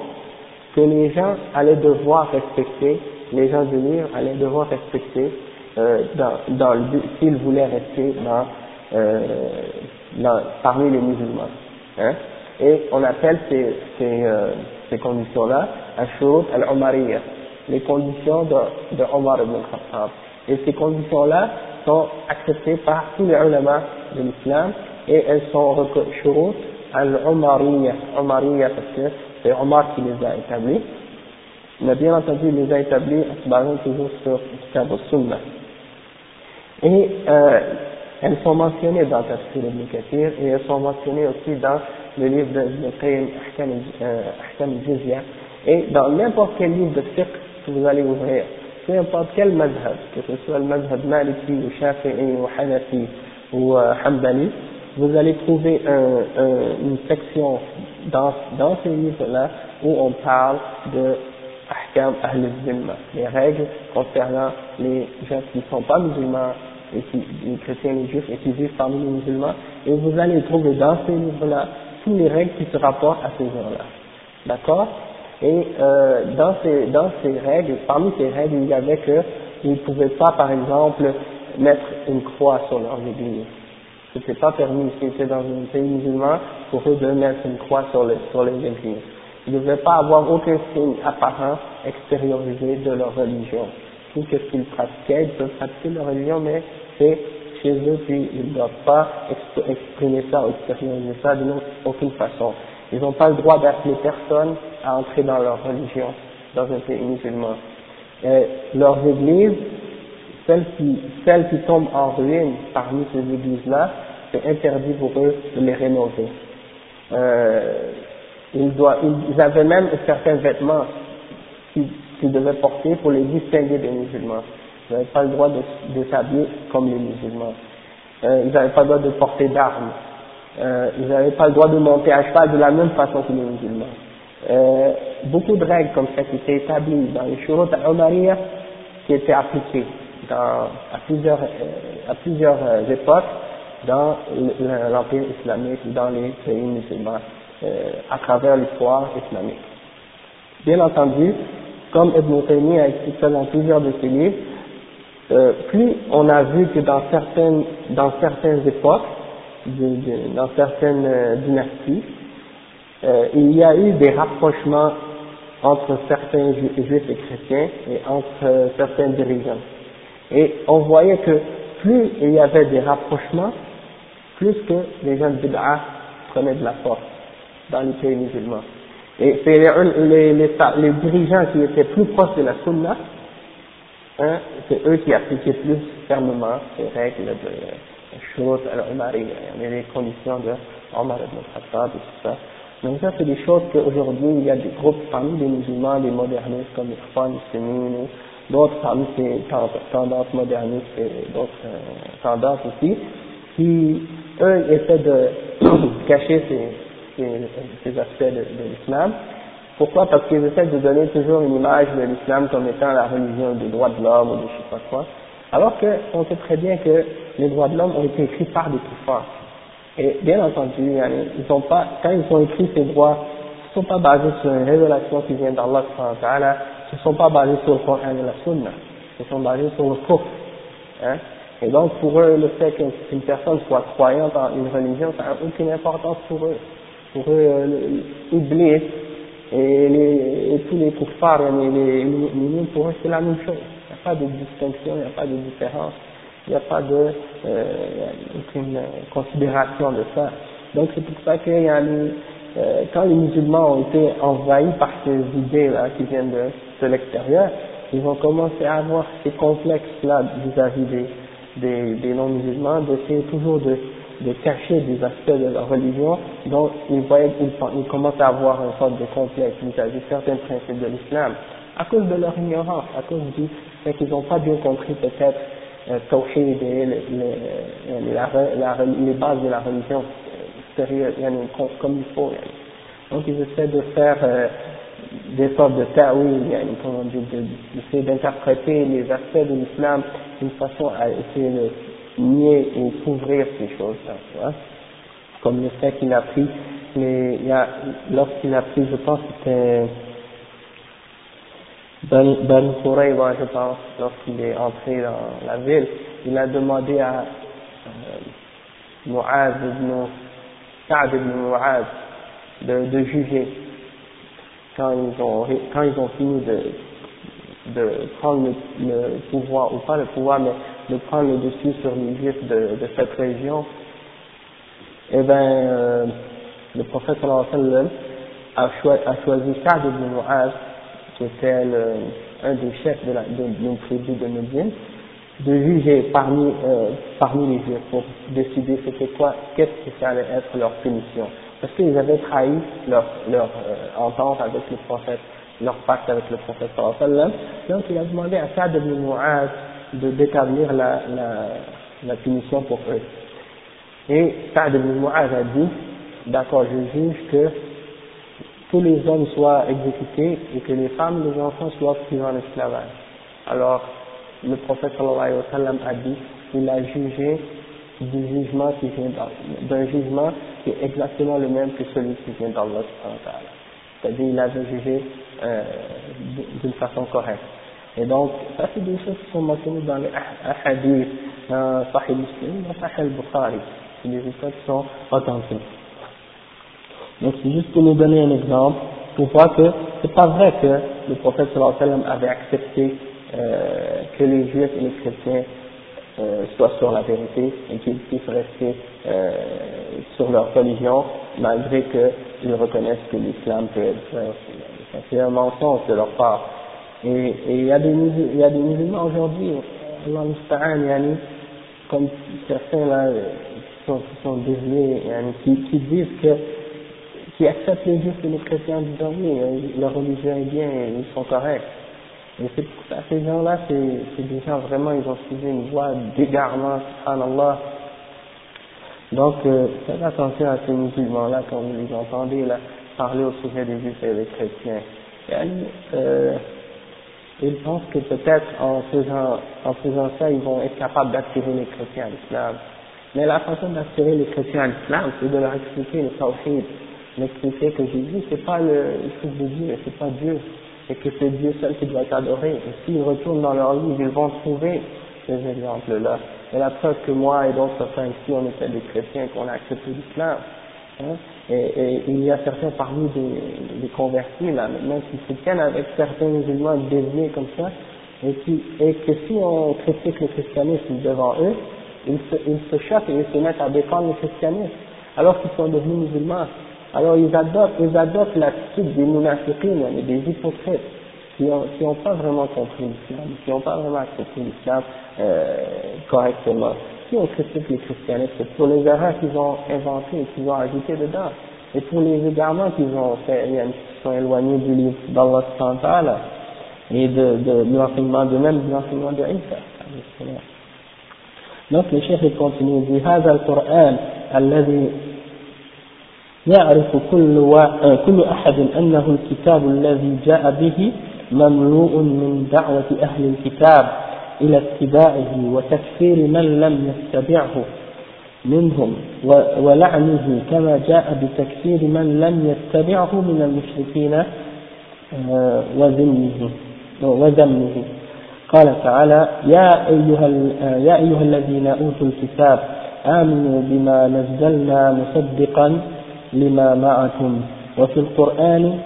S1: que les gens allaient devoir respecter, les gens du livre allaient devoir respecter euh, dans, dans s'ils voulaient rester dans, euh, parmi les musulmans. Hein. Et on appelle ces, ces, euh, ces conditions-là Ashurut al-Umariyya, les conditions de, de Omar ibn Khattab. Et ces conditions-là sont acceptées par tous les ulama de l'islam et elles sont Shurut al-Umariyya, Umariyya parce que c'est Omar qui les a établis. Mais bien entendu, il les a établis en toujours sur Kitab al-Sunnah. Et euh, elles sont mentionnées dans Tafsir ibn Kathir et elles sont mentionnées aussi dans le livre de Qayyim Ahkam euh, al-Jizya et dans n'importe quel livre de fiqh que vous allez ouvrir, peu importe quel madhab, que ce soit le madhab Maliki ou Shafi'i ou Hanafi ou euh, Hanbali, vous allez trouver un, un, une section dans, dans ces livres-là où on parle de ahkam ahl les règles concernant les gens qui ne sont pas musulmans, et qui, les chrétiens, les juifs, et qui vivent parmi les musulmans, et vous allez trouver dans ces livres-là toutes les règles qui se rapportent à ces gens-là. D'accord? Et euh, dans, ces, dans ces règles, parmi ces règles, il y avait que ils ne pouvaient pas, par exemple, mettre une croix sur leurs églises. Ce n'était pas permis, c'était dans un pays musulman, pour eux de mettre une croix sur, les sur les églises. Ils ne devaient pas avoir aucun signe apparent extériorisé de leur religion. Tout ce qu'ils pratiquaient, ils peuvent pratiquer leur religion, mais c'est chez eux, puis ils ne doivent pas exprimer ça extérioriser ça d'une aucune façon. Ils n'ont pas le droit d'appeler personne à entrer dans leur religion, dans un pays musulman. Et leurs églises, celles qui, celles qui tombent en ruine parmi ces églises-là, c'est interdit pour eux de les rénover. Euh, ils, doivent, ils avaient même certains vêtements qu'ils devaient porter pour les distinguer des musulmans. Ils n'avaient pas le droit de, s'habiller comme les musulmans. Euh, ils n'avaient pas le droit de porter d'armes. Euh, ils n'avaient pas le droit de monter à cheval de la même façon que les musulmans. Beaucoup de règles comme ça qui étaient établies dans les shurut al qui étaient appliquées à plusieurs, euh, à plusieurs euh, époques dans l'empire islamique, dans les pays musulmans, euh, à travers l'histoire islamique. Bien entendu, comme Ibn a ça dans plusieurs de ses livres, plus on a vu que dans certaines, dans certaines époques, dans certaines dynasties, il y a eu des rapprochements entre certains juifs et chrétiens et entre certains dirigeants. Et on voyait que plus il y avait des rapprochements, plus que les gens de Bid'a prenaient de la force dans les pays musulmans. Et c'est les, les, les, dirigeants qui étaient plus proches de la Sunna, hein, c'est eux qui appliquaient plus fermement ces règles de Shurut al-Umari, les conditions de Omar ibn Khattab et tout ça. Donc ça, c'est des choses qu'aujourd'hui, il y a des groupes parmi les musulmans, les modernistes comme les Muslimin ou d'autres parmi ces tendances modernistes et d'autres euh, tendances aussi, qui, eux, essaient de cacher ces, ces, aspects de, l'islam. Pourquoi? Parce qu'ils essaient de donner toujours une image de l'islam comme étant la religion des droits de l'homme ou de je sais pas quoi. Alors qu'on sait très bien que les droits de l'homme ont été écrits par des kuffars. Et bien entendu, ils ont pas, quand ils ont écrit ces droits, ils ne sont pas basés sur une révélation qui vient d'Allah, ils ne sont pas basés sur le Coran et la Sunna, ils sont basés sur le kufr. Hein? Et donc pour eux, le fait qu'une personne soit croyante en une religion, ça n'a aucune importance pour eux pour eux, euh, Iblis et, et tous les kuffars, les, les, pour eux c'est la même chose. Il n'y a pas de distinction, il n'y a pas de différence, il n'y a pas de euh, aucune considération de ça. Donc c'est pour ça que y a les, euh, quand les musulmans ont été envahis par ces idées-là qui viennent de, de l'extérieur, ils ont commencé à avoir ces complexes-là vis-à-vis des, des, non-musulmans, d'essayer toujours de de cacher des aspects de leur religion dont ils voyaient qu'ils commencent à avoir une sorte de complexe vis-à-vis certains principes de l'islam, à cause de leur ignorance, à cause du fait qu'ils n'ont pas bien compris peut-être euh, les, les, les, bases de la religion euh, sérieux, comme il faut. Donc ils essaient de faire, euh, des sortes de ta'wil, comment dire, d'essayer d'interpréter les aspects de l'islam d'une façon à essayer de nier ou couvrir ces choses-là, comme le fait qu'il a pris les, il y a, lorsqu'il a pris, je pense que c'était Ben, ben je pense, lorsqu'il est entré dans la ville, il a demandé à euh, ibn Sa'd ibn de, de juger quand ils ont, quand ils ont fini de, de prendre le, pouvoir, ou pas le pouvoir, mais de prendre le dessus sur les juifs de, de cette région, eh ben, euh, le prophète a, choisi, a choisi Sa'd ibn Mu'az, qui était un des chefs de la, d'une tribu de Médine, de juger parmi, euh, parmi les juifs pour décider c'était quoi, qu'est-ce qui allait être leur punition parce qu'ils avaient trahi leur, euh, entente avec le prophète, leur pacte avec le prophète sallam. Donc il a demandé à Saad ibn Mu'az de la, la punition pour eux. Et Saad ibn Mu'az a dit, d'accord, je juge que tous les hommes soient exécutés et que les femmes et les enfants soient pris en esclavage. Alors, le prophète sallallahu alayhi wa sallam a dit, il a jugé du jugement qui vient d'un jugement qui est exactement le même que celui qui vient d'Allah c'est-à-dire il avait jugé euh, d'une façon correcte. Et donc ça c'est des choses qui sont mentionnées dans les hadiths dans Sahih Muslim dans Sahih Bukhari c'est des histoires qui sont authentiques. Donc c'est juste pour nous donner un exemple pour voir que c'est pas vrai que le prophète sallallahu alayhi wa sallam avait accepté euh, que les juifs et les chrétiens euh, soient sur la vérité et qu'ils puissent rester euh, sur leur religion malgré qu'ils reconnaissent que l'islam peut être c'est un mensonge de leur part. Et il y a des musulmans aujourd'hui comme certains là qui sont, déviés qui, disent que qui acceptent les juifs et les chrétiens en disant oui leur religion est bien ils sont corrects et c'est pour ça, ces gens-là, c'est des gens vraiment, ils ont suivi une voie d'égarement, subhanallah. Donc, euh, faites attention à ces musulmans-là quand vous les entendez là, parler au sujet des juifs et des chrétiens. Et, euh, ils pensent que peut-être en faisant, en faisant ça, ils vont être capables d'attirer les chrétiens à l'islam. Mais la façon d'attirer les chrétiens à l'islam, c'est de leur expliquer le tawhid, d'expliquer que Jésus, c'est pas le, Fils de Dieu, c'est pas Dieu et que c'est Dieu seul qui doit être adoré. Et s'ils retournent dans leur livre, ils vont trouver ces exemples-là. Et la preuve que moi et d'autres frères ici, on était des chrétiens, qu'on a accepté l'islam. Hein. Et, et, il y a certains parmi des, des convertis, là, maintenant, qui se tiennent avec certains musulmans déviés comme ça, et, qui, et que si on critique le christianisme devant eux, ils se, ils se choquent et ils se mettent à défendre le christianisme, alors qu'ils sont devenus musulmans. Alors ils adoptent, ils adoptent l'attitude des munafiqines, des hypocrites, qui n'ont qui ont pas vraiment compris l'islam, qui n'ont pas vraiment accepté l'islam euh, correctement. Si on critique les christianistes, c'est pour les erreurs qu'ils ont inventées et qu'ils ont ajoutées dedans, et pour les égarements qu'ils ont fait, qui sont éloignés du livre d'Allah central et de, de, de l'enseignement de même, de l'enseignement de Isa. Donc le chef continue, dit, هذا القرآن الذي يعرف كل, و... كل أحد أنه الكتاب الذي جاء به مملوء من دعوة أهل الكتاب إلى اتباعه وتكفير من لم يتبعه منهم ولعنه كما جاء بتكفير من لم يتبعه من المشركين وذمه وذمه. قال تعالى يا أيها, يا أيها الذين أوتوا الكتاب آمنوا بما نزلنا مصدقا لما معكم. وفي القرآن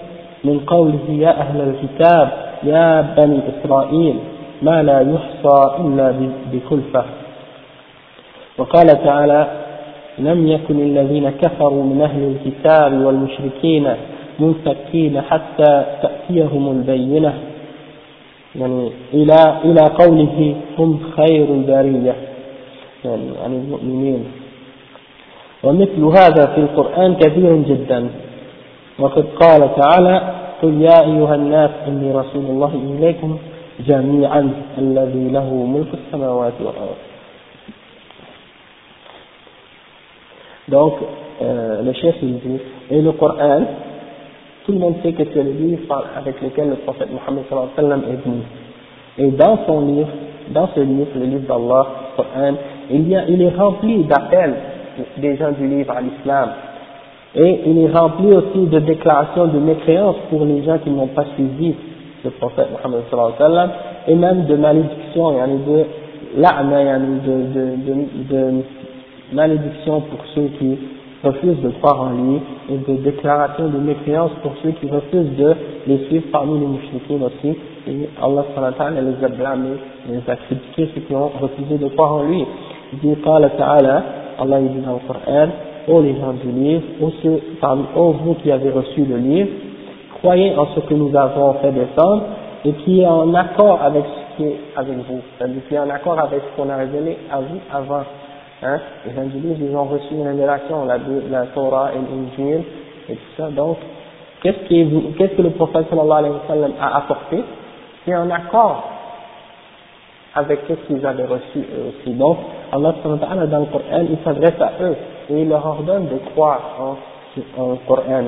S1: من قوله يا أهل الكتاب يا بني إسرائيل ما لا يحصى إلا بكلفة وقال تعالى لم يكن الذين كفروا من أهل الكتاب والمشركين منفكين حتى تأتيهم البينة. يعني إلى إلى قوله هم خير البرية. يعني عن المؤمنين. ومثل هذا في القرآن كثير جدا وقد قال تعالى قل يا أيها الناس إني رسول الله إليكم جميعا الذي له ملك السماوات والأرض Donc, euh, le chef il dit, et le Coran, tout le monde sait que c'est le livre avec lequel le prophète Mohammed sallam est venu. Et dans son livre, dans ce livre, le livre d'Allah, Coran, il, il est rempli d'appels des gens du livre à l'islam. Et il est rempli aussi de déclarations de mécréance pour les gens qui n'ont pas suivi le prophète Mohammed sallallahu alayhi wa sallam, et même de malédiction, de la'na, de, de, de, de malédiction pour ceux qui refusent de croire en lui, et de déclaration de mécréance pour ceux qui refusent de les suivre parmi les mouchriquins aussi, et Allah les a blâmés, les a critiqués ceux qui ont refusé de croire en lui. Il dit, Allah dit dans le Coran, ô les gens du livre, ô, ceux, ô vous qui avez reçu le livre, croyez en ce que nous avons fait descendre, et qui est en accord avec ce qui est avec vous, c'est-à-dire qui est en accord avec ce qu'on a révélé à vous avant. Hein, les gens du livre, ils ont reçu une révélation, la, la Torah et l'Injil, et tout ça, donc, qu'est-ce, qu'est-ce que le prophète sallallahu alayhi wa sallam a apporté? C'est en accord avec ce qu'ils avaient reçu aussi. Donc, Allah dans le Coran, il s'adresse à eux et il leur ordonne de croire en, en Coran.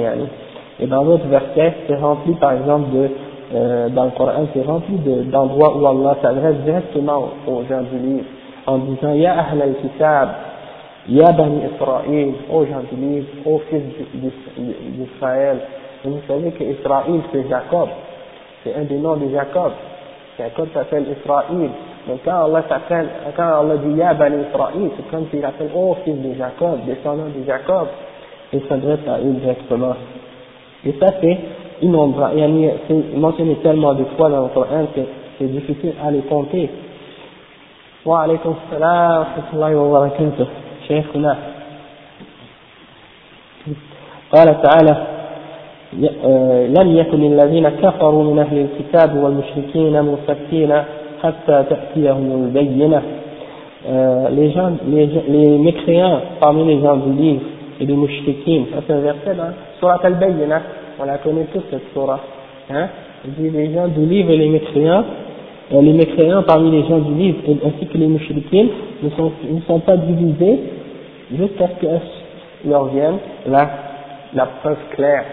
S1: Et dans d'autres versets, c'est rempli par exemple de, euh, dans le Coran, c'est rempli d'endroits où Allah s'adresse directement aux gens du livre en disant Ya Ahl al-Kitab, Ya Bani Israël, aux gens du livre, aux fils d'Israël. Vous savez que Israël c'est Jacob, c'est un des noms de Jacob. Jacob s'appelle Israël. Donc quand Allah s'appelle, quand Allah dit Ya Bani Israël, c'est comme s'il appelle Oh fils de Jacob, descendant de Jacob, et s'adresse à eux directement. Et ça c'est innombrable, c'est mentionné tellement de fois dans le Coran que c'est difficile à les compter. Wa alaykum salam wa rahmatullahi wa barakatuh. شيخنا قال تعالى لم يكن الذين كفروا من أهل الكتاب والمشركين منفكين euh, les, gens, les, les mécréants parmi les gens du livre et les mouchtikines, ça c'est un verset dans Surah Al-Bayyina, on la connaît tous cette Surah. Hein? dit les gens du livre et les mécréants, euh, les mécréants parmi les gens du livre ainsi que les mouchtikines ne sont, pas divisés jusqu'à ce que leur vienne la, la preuve claire,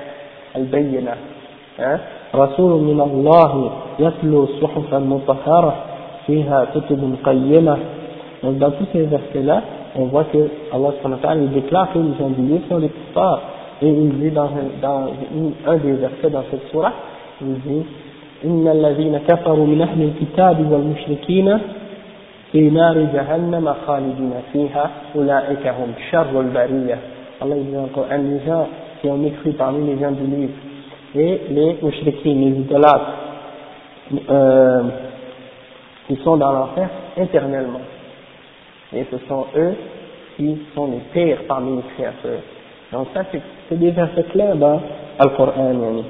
S1: Al-Bayyina. Hein? رسول من الله يتلو صحفا مطهرة فيها كتب قيمة donc dans tous ces versets-là on voit que Allah il déclare que les livre sont des kuffars et il dit dans, dans un des versets dans cette surah il dit إن الذين كفروا من أهل الكتاب والمشركين في نار جهنم خالدين فيها أولئك هم شر البرية Allah dit encore les gens qui ont écrit parmi les gens du livre et les mushrikins, les idolâtres euh, qui sont dans l'enfer éternellement. Et ce sont eux qui sont les pires parmi les créateurs. Donc ça c'est des versets clairs dans Al-Qur'an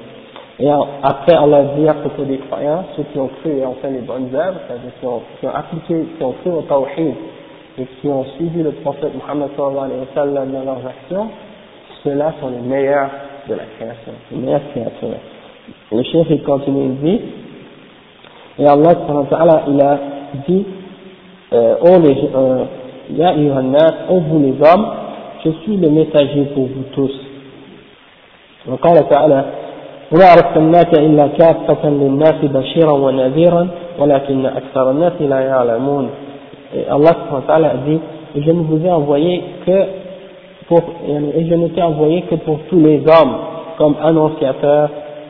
S1: Et après, Allah dit à propos des croyants, ceux qui ont cru et ont fait les bonnes œuvres, c'est-à-dire qui ont, qui ont appliqué, qui ont cru au tawhid et qui ont suivi le prophète Muhammad sallallahu alayhi wa sallam dans leurs actions, ceux-là sont les meilleurs de la création, les meilleures créatures. Le chef il continue, il dit, et Allah il a dit, euh, oh les, euh, Ya yuhannas, oh vous les hommes, je suis le messager pour vous tous. وقال تعالى وما أرسلناك إلا كافة للناس بشيرا ونذيرا ولكن أكثر الناس لا يعلمون Allah a dit et je ne vous ai envoyé que pour, et je ne t'ai envoyé que pour tous les hommes, comme annonciateur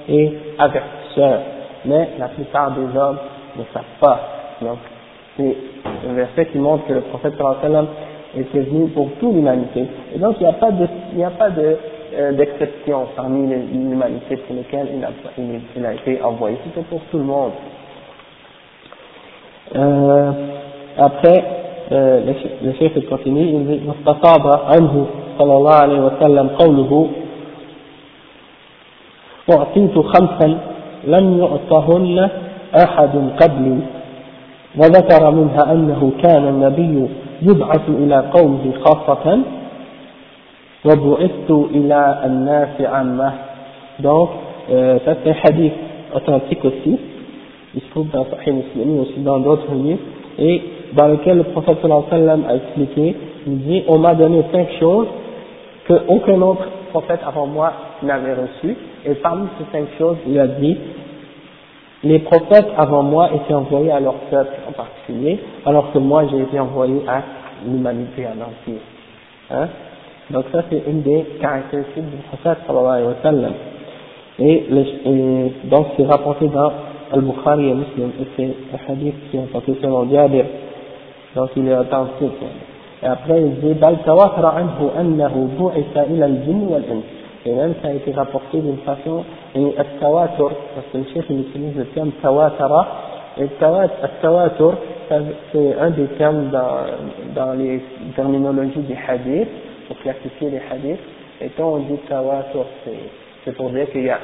S1: et avertisseur. Mais la plupart des hommes ne savent pas. Donc, c'est un verset qui montre que le prophète sallam était venu pour toute l'humanité. Et donc, il n'y a pas de, de, euh, d'exception parmi l'humanité pour laquelle il a, il, il a été envoyé. C'était pour tout le monde. Euh, après, euh, le, le chef continue, il dit, صلى الله عليه وسلم قوله أعطيت خمسا لم يعطهن أحد قبلي وذكر منها أنه كان النبي يبعث إلى قومه خاصة donc euh, ça c'est un hadith authentique aussi il se trouve dans Sahih Muslim aussi dans d'autres livres et dans lequel le prophète sallallahu alayhi wa sallam a expliqué il dit on m'a donné cinq choses qu'aucun autre prophète avant moi n'avait reçu. Et parmi ces cinq choses, il a dit, les prophètes avant moi étaient envoyés à leur peuple en particulier, alors que moi j'ai été envoyé à l'humanité en entier. Hein? Donc ça c'est une des caractéristiques du prophète sallallahu alayhi wa sallam. Et, et donc c'est rapporté dans Al-Bukhari et Muslim, et c'est un hadith qui est rapporté selon Jabir, donc il est authentique. Et après, il dit, Et même, ça a été rapporté d'une façon, et al-tawatur, parce que le chef, il utilise le terme tawatara, et c'est un des termes dans, dans les terminologies des hadiths, pour classifier les hadiths, et quand on dit tawatur, c'est pour dire qu'il y a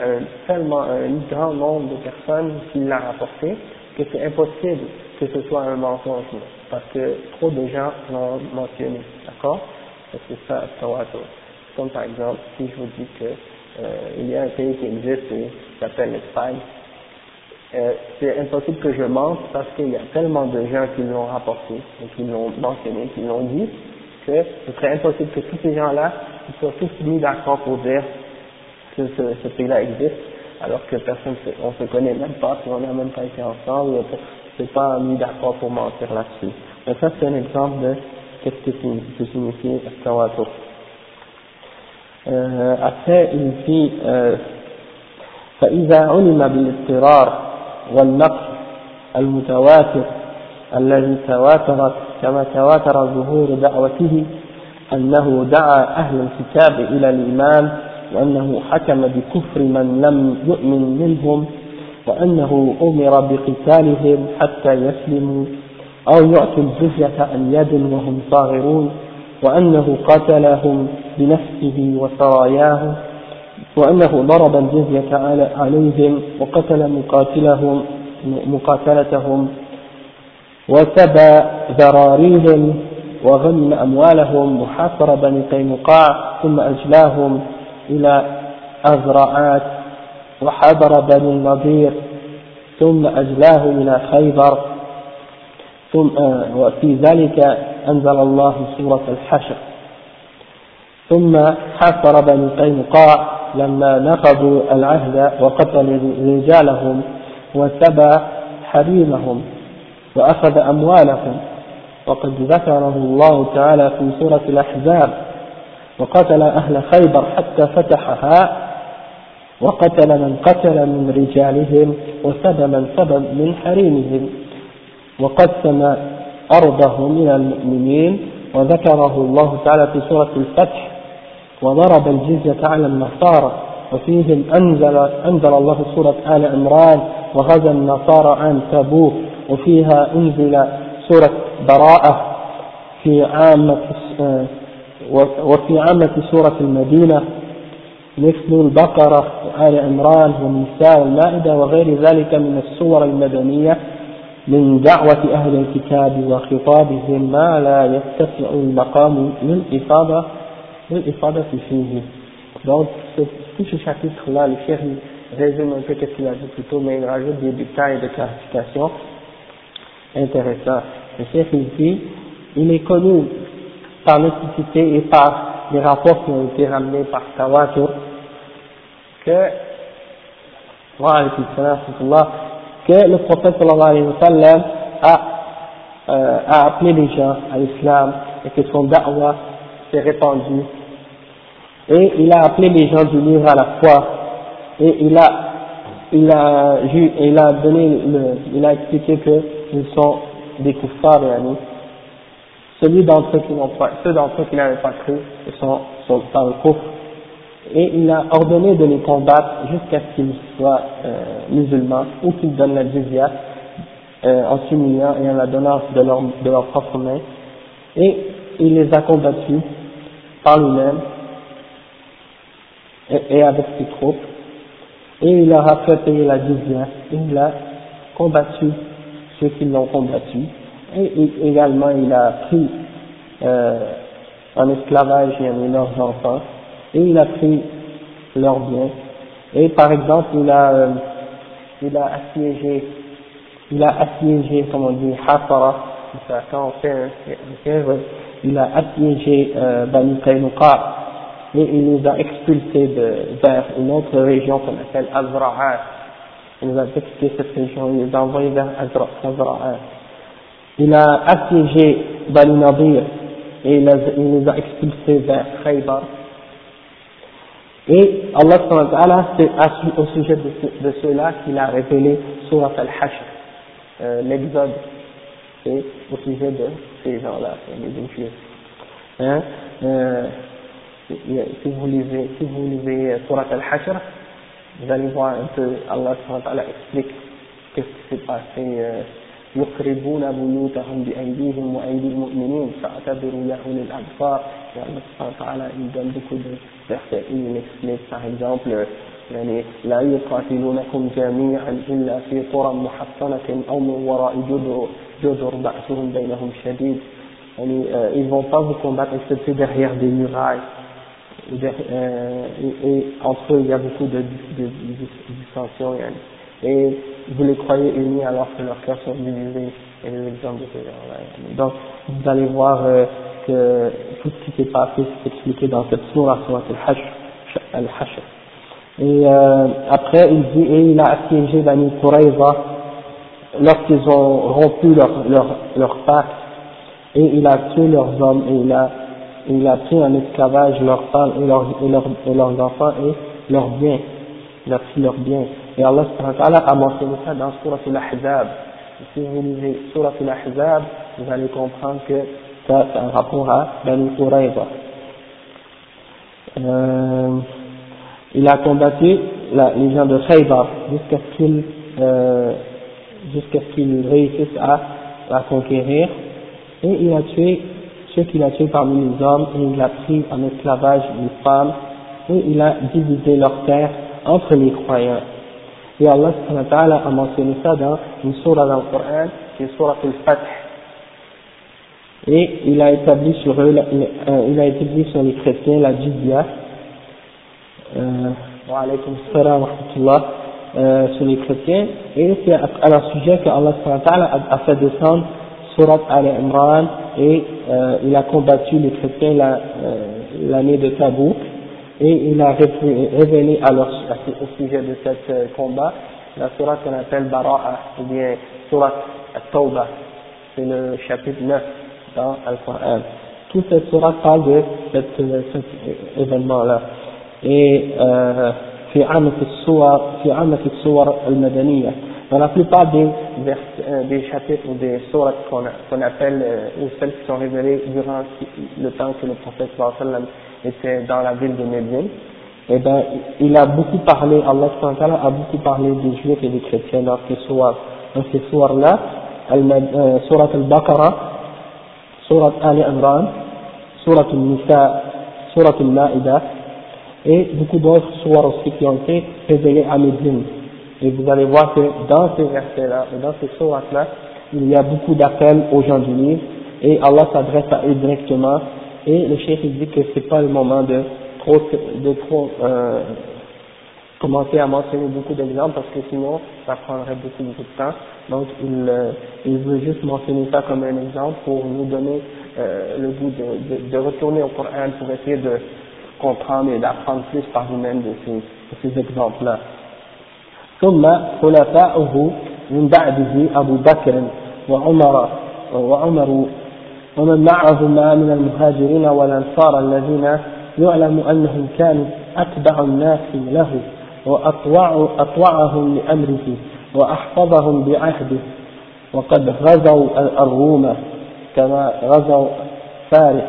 S1: tellement un grand nombre de personnes qui l'ont rapporté, que c'est impossible que ce soit un mensonge, parce que trop de gens l'ont mentionné, d'accord? C'est ça, tawatur. Comme par exemple, si je vous dis que euh, il y a un pays qui existe et qui s'appelle l'Espagne, euh, c'est impossible que je mente parce qu'il y a tellement de gens qui l'ont rapporté et qui l'ont mentionné, qui l'ont dit, que ce serait impossible que tous ces gens-là soient tous mis d'accord pour dire que ce, pays-là existe, alors que personne, on se connaît même pas, si on n'a même pas été ensemble, c'est pas mis d'accord pour mentir là-dessus. Donc ça c'est un exemple de qu'est-ce que signifie Tawatur. Euh, après il dit euh, فإذا علم بالاضطرار والنقص المتواتر الذي تواترت كما تواتر ظهور دعوته أنه دعا أهل الكتاب إلى الإيمان وأنه حكم بكفر من لم يؤمن منهم وأنه أمر بقتالهم حتى يسلموا أو يعطوا الجزية عن يد وهم صاغرون وأنه قتلهم بنفسه وسراياه وأنه ضرب الجزية عليهم وقتل مقاتلهم مقاتلتهم وسبى ذراريهم وغنم أموالهم وحاصر بني قينقاع ثم أجلاهم إلى أزرعات وحضر بني النضير ثم أجلاه إلى خيبر ثم وفي ذلك أنزل الله سورة الحشر. ثم حاصر بني قينقاع لما نقضوا العهد وقتلوا رجالهم وسبى حريمهم وأخذ أموالهم. وقد ذكره الله تعالى في سورة الأحزاب وقتل أهل خيبر حتى فتحها وقتل من قتل من رجالهم وسبى من سبى من حريمهم وقسم أرضه من المؤمنين وذكره الله تعالى في سورة الفتح وضرب الجزية على النصارى وفيهم أنزل, أنزل الله سورة آل عمران وغزا النصارى عن تبوك وفيها أنزل سورة براءة في عامة وفي عامة سورة المدينة مثل البقرة وآل عمران والنساء والمائدة وغير ذلك من السور المدنية من دعوة أهل الكتاب وخطابهم ما لا يتسع المقام للإفاضة للإفاضة فيه. Donc, tout ce chapitre-là, le chef résume un peu ce qu'il a dit plus tôt, mais il rajoute des détails de clarification intéressants. Le chef il dit, il est connu par l'Antiquité et par les rapports qui ont été ramenés par Tawatur que, que le prophète sallallahu alayhi wa sallam a, euh, a appelé les gens à l'islam et que son da'wah s'est répandu. Et il a appelé les gens du livre à la foi. Et il a il a il a donné il a expliqué que ils sont des kuffars celui d'entre eux qui n'ont pas ceux d'entre eux qui n'avaient pas cru sont dans le coffre et il a ordonné de les combattre jusqu'à ce qu'ils soient euh, musulmans ou qu'ils donnent la jizya euh, en s'humiliant et en la donnant de leur, propre main et il les a combattus par lui-même et, avec ses troupes, et il leur a fait payer la jizya, il a combattu ceux qui l'ont combattu, et, également il a pris euh, en esclavage leurs enfants, et il a pris leurs biens, et par exemple il a, euh, il a assiégé, il a assiégé, comme on dit, Hafara, quand on fait un, il a assiégé euh, Bani Qaynuqa, et il les a expulsés de, vers une autre région qu'on appelle Azra'at. Il nous a expliqué cette région, il les a envoyés vers Azra'at. Il a assiégé Bani Nadir et il, les a expulsés vers Khaybar. Et Allah c'est au sujet de, de ceux-là qu'il a révélé Surat al-Hashr, euh, l'Exode, c'est au sujet de ces gens-là, les injures. Hein, euh, si vous lisez, si vous lisez Surat al-Hashr, vous allez voir un peu, Allah explique qu'est-ce qui s'est passé. Euh, يخربون بيوتهم بأيديهم وأيدي المؤمنين فاعتبروا يا أولي الأبصار يا سبحانه وتعالى إن جنبكم بيحتاجين مثل يعني لا يقاتلونكم جميعا إلا في قرى محصنة أو من وراء جدر جدر بأسهم بينهم شديد. يعني euh, ils vont pas vous combattre excepté derrière des murailles. Derrière, euh, et, et entre eux il y a beaucoup de, de, de, de, de, de, de, de, de, de et vous les croyez unis alors que leurs cœurs sont divisés et les exemples de ces gens-là. Donc, vous allez voir euh, que tout ce qui s'est passé, c'est expliqué dans cette sourate, sourate Al-Hashr. Et euh, après, il dit, et il a assiégé Bani Qurayza lorsqu'ils ont rompu leur, leur, leur pacte, et il a tué leurs hommes, et il a, il a pris en esclavage leurs femmes et leurs, et leurs, et leurs enfants et leurs biens. Il a pris leurs biens. Et Allah a mentionné ça dans Surah Al-Ahzab. Si vous lisez Surah Al-Ahzab, vous allez comprendre que ça, c'est un rapport à Bani Qurayza. Euh, il a combattu les gens de Khaybar jusqu'à ce qu'ils euh, jusqu'à ce qu'ils réussissent à, à conquérir. Et il a tué ceux qu'il a tués parmi les hommes et il a pris en esclavage les femmes et il a divisé leurs terres entre les croyants. Et Allah a mentionné ça dans une surah dans le Coran, qui est surah al-Fath. Et il a établi sur eux, euh, il a établi sur les chrétiens la jizya, euh, wa alaykum salam wa rahmatullah, euh, sur les chrétiens, et c'est à leur sujet que Allah a, fait descendre surat Al-Imran, et il a combattu les chrétiens l'année de Tabouk, et il a révélé alors au sujet de ce euh, combat la surah qu'on appelle Bara'a ou bien surah Tawbah. C'est le chapitre 9 dans Al-Qur'an. Toute cette surah parle de euh, cet, euh, événement-là. Et euh, dans la plupart des, vers, des chapitres ou des surahs qu'on qu appelle, ou celles qui sont révélées durant le temps que le prophète sallallahu alayhi wa sallam était dans la ville de Médine, eh ben, il a beaucoup parlé, Allah a beaucoup parlé des juifs et des chrétiens dans ces soirs-là, euh, Surat al-Baqarah, Surat Al-Imran, Surat al-Nisa, Surat al-Ma'ida, et beaucoup d'autres soirs aussi qui ont été révélés à Médine. Et vous allez voir que dans ces versets-là, dans ces sourates-là, il y a beaucoup d'appels aux gens du livre, et Allah s'adresse à eux directement et le chef dit que c'est pas le moment de trop, de trop euh, commencer à mentionner beaucoup d'exemples parce que sinon ça prendrait beaucoup, beaucoup de temps. Donc il, euh, il veut juste mentionner ça comme un exemple pour nous donner euh, le goût de, de, de, retourner au Coran pour essayer de comprendre et d'apprendre plus par nous-mêmes de ces, de ces exemples-là. ثم خلفاؤه من بعده أبو بكر وعمر وعمر ومن معهما من المهاجرين والأنصار الذين يعلم أنهم كانوا أتبع الناس له وأطوعهم لأمره وأحفظهم بعهده. وقد غزوا الروم كما غزوا فارس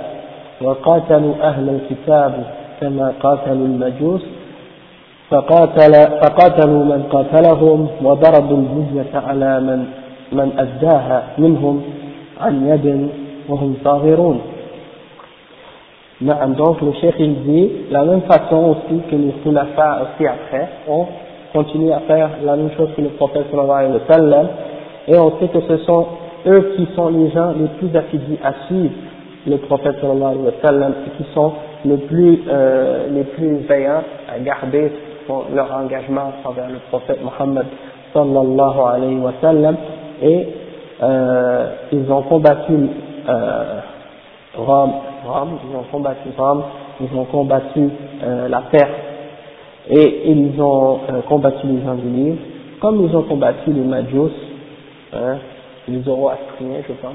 S1: وقاتلوا أهل الكتاب كما قاتلوا المجوس. فقاتل فقاتلوا من قاتلهم وضربوا الجزية على من من أداها منهم عن يد وهم صاغرون donc le cheikh il dit la même façon aussi que les khulafa aussi après on continue à faire la même chose que le prophète sallallahu alayhi wa sallam et on sait que ce sont eux qui sont les gens les plus assidus à suivre le prophète sallallahu alayhi wa sallam et qui sont le plus, euh, les plus veillants à garder leur engagement envers le prophète Mohammed sallallahu alayhi wa sallam et euh, ils ont combattu euh, Rome, Rome, ils ont combattu Rome
S2: ils ont combattu euh, la Perse et ils ont euh, combattu les gens du livre, comme ils ont combattu les Majus, hein, les Zoroastriens, je pense,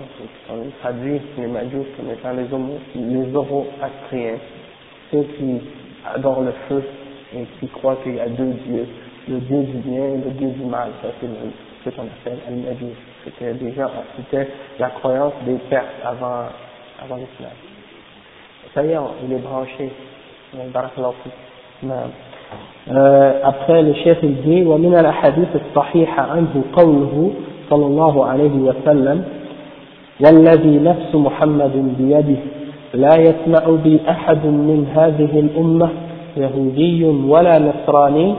S2: on traduit les Majus comme étant les, les Zoroastriens, ceux qui adorent le feu et qui croient qu'il y a deux dieux, le dieu du bien et le dieu du mal, ça c'est ce qu'on appelle Al-Majus. C'était déjà, c'était la croyance des Perses avant, avant l'islam. Ça y est, il est branché. Euh, après le chef il dit ومن الأحاديث الصحيحة عنه قوله صلى الله عليه وسلم والذي نفس محمد بيده لا يسمع بي أحد من هذه الأمة يهودي ولا نصراني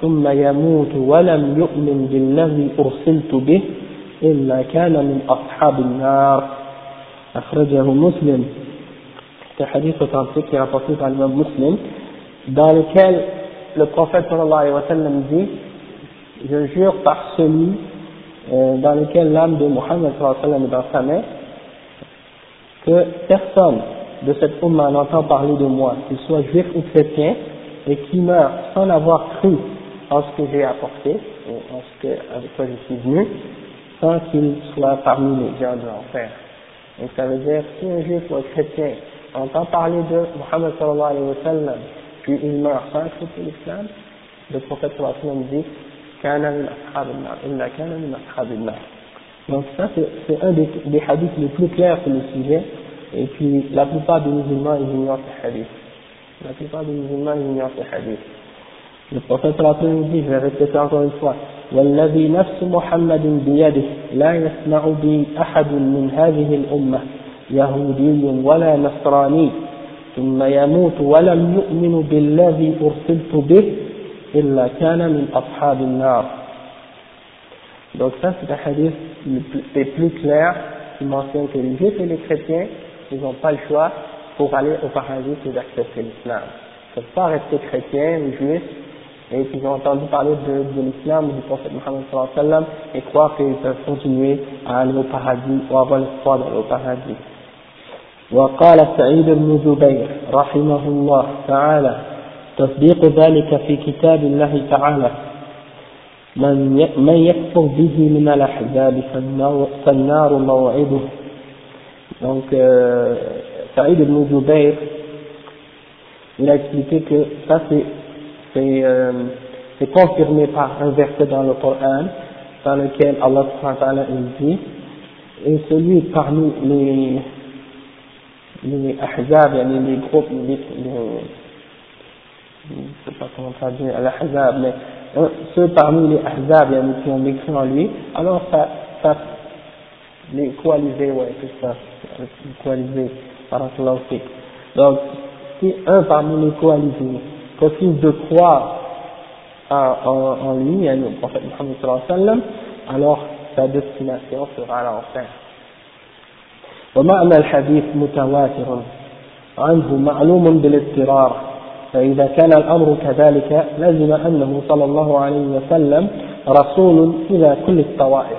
S2: ثم يموت ولم يؤمن بالذي أرسلت به إلا كان من أصحاب النار أخرجه مسلم C'est un hadith authentique qui est rapporté par l'imam muslim, dans lequel le prophète sallallahu alayhi wa sallam dit Je jure par celui euh, dans lequel l'âme de Mohammed sallallahu alayhi wa sallam est dans sa main, que personne de cette umma n'entend parler de moi, qu'il soit juif ou chrétien, et qui meurt sans avoir cru en ce que j'ai apporté, et en ce que, avec quoi je suis venu, sans qu'il soit parmi les gens de l'enfer. Donc ça veut dire, si un juif ou un chrétien entend parler de Muhammad sallallahu alayhi wa sallam, puis il meurt sans accepter l'islam, le prophète sallallahu alayhi wa sallam dit Kana min illa kana min Donc ça c'est un des, des hadiths les plus clairs sur le sujet, et puis la plupart des musulmans ignorent ce hadith. La plupart des musulmans ignorent ce hadith. Le prophète sallallahu dit, je vais répéter encore une fois, والذي نفس محمد بيده لا يسمع بي أحد من هذه الأمة يهودي ولا نصراني ثم يموت ولم يؤمن بالذي أرسلت به إلا كان من أصحاب النار Donc ça c'est un hadith les plus clair qui mentionne que les juifs et les chrétiens ils n'ont pas le choix pour aller au paradis que d'accepter l'islam. Ils ne peuvent pas rester chrétiens ou juifs et qu'ils ont entendu parler de, de l'islam du prophète Mohammed sallallahu alayhi wa sallam et croire qu'ils peuvent continuer à aller au paradis ou avoir l'espoir d'aller au paradis. وقال سعيد بن جبير رحمه الله تعالى تصديق ذلك في كتاب الله تعالى من من يكفر به من الأحزاب فالنار موعده donc euh, Saïd ibn Jubayr il a expliqué que ça c'est c'est euh, confirmé par un verset dans le Coran dans lequel Allah wa dit et celui parmi les les ahzab, les groupes, les, je ne sais pas comment traduire, al-ahzab, mais euh, ceux parmi les ahzab qui ont écrit en lui, alors ça, ça les coalisés, ouais, c'est ça, les coalisés, par Donc, si un parmi les coalisés refuse de croire en, en, en lui, le prophète Muhammad sallallahu alayhi wa sallam, alors sa destination sera l'enfer. ومعنى الحديث متواتر عنه معلوم بالاضطرار فإذا كان الأمر كذلك لزم أنه صلى الله عليه وسلم رسول إلى كل الطوائف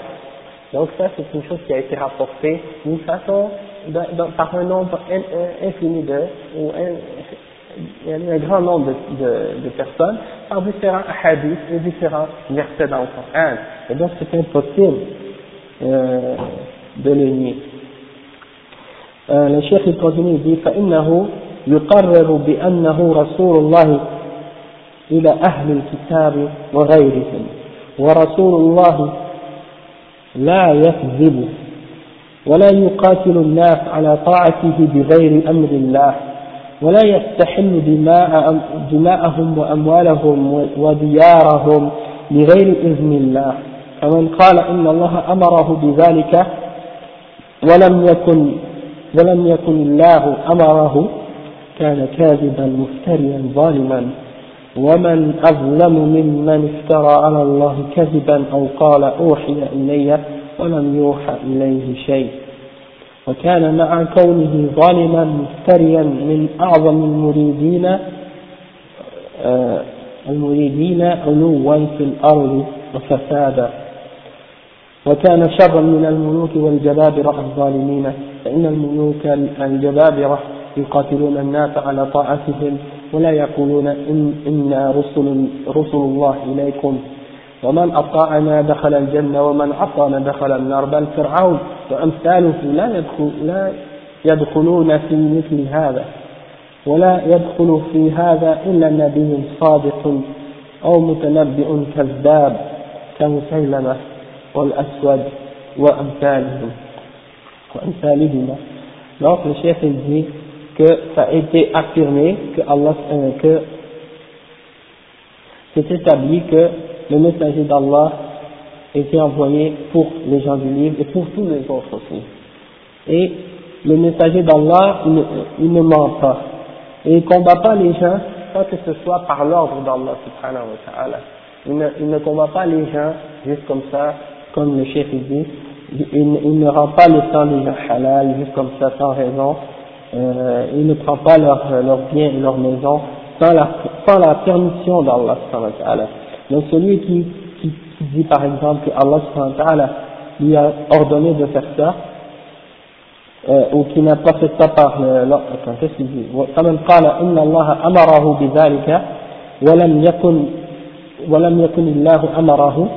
S2: Donc ça, c'est une chose qui a été rapportée d'une façon, de, de, par un nombre infini de, ou un, il y a un grand nombre de, de, de personnes, par différents hadiths et différents versets dans le Coran. Et donc c'est impossible euh, de le nier. الشيخ القدمي دي فإنه يقرر بأنه رسول الله إلى أهل الكتاب وغيرهم ورسول الله لا يكذب ولا يقاتل الناس على طاعته بغير أمر الله ولا يستحل دماء دماءهم وأموالهم وديارهم بغير إذن الله. فمن قال إن الله أمره بذلك ولم يكن ولم يكن الله أمره كان كاذبا مفتريا ظالما. ومن أظلم ممن افترى على الله كذبا أو قال أوحي إلي ولم يوحى إليه شيء. وكان مع كونه ظالما مفتريا من أعظم المريدين آه، المريدين علوا في الأرض وفسادا. وكان شرا من الملوك والجبابرة الظالمين. فإن الملوك الجبابرة يقاتلون الناس على طاعتهم ولا يقولون إن إنا رسل, رسل الله إليكم. ومن أطاعنا دخل الجنة ومن عصانا دخل النار بل فرعون وأمثاله لا, يدخل لا يدخلون في مثل هذا ولا يدخل في هذا إلا نبي صادق أو متنبئ كذاب كمسيلمة والأسود وأمثالهم. وأمثالهما. Donc le chef il dit que ça a été affirmé que Allah euh, que c'est établi que le messager d'Allah était envoyé pour les gens du livre et pour tous les autres aussi. Et le messager d'Allah, il, ne ment pas. Et il combat pas les gens sans que ce soit par l'ordre d'Allah subhanahu wa ta'ala. Il ne, combat pas les gens juste comme ça, comme le chef dit, il, il, ne rend pas le sang des gens halal juste comme ça sans raison, euh, il ne prend pas leurs leur biens et leurs maisons sans la, sans la permission d'Allah subhanahu wa ta'ala. Donc celui qui, qui, qui, dit par exemple que Allah subhanahu wa ta'ala lui a ordonné de faire ça, euh, ou qui n'a pas fait ça par le, attends, qu'est-ce qu'il dit فمن قال إن الله أمره بذلك ولم يكن ولم يكن الله أمره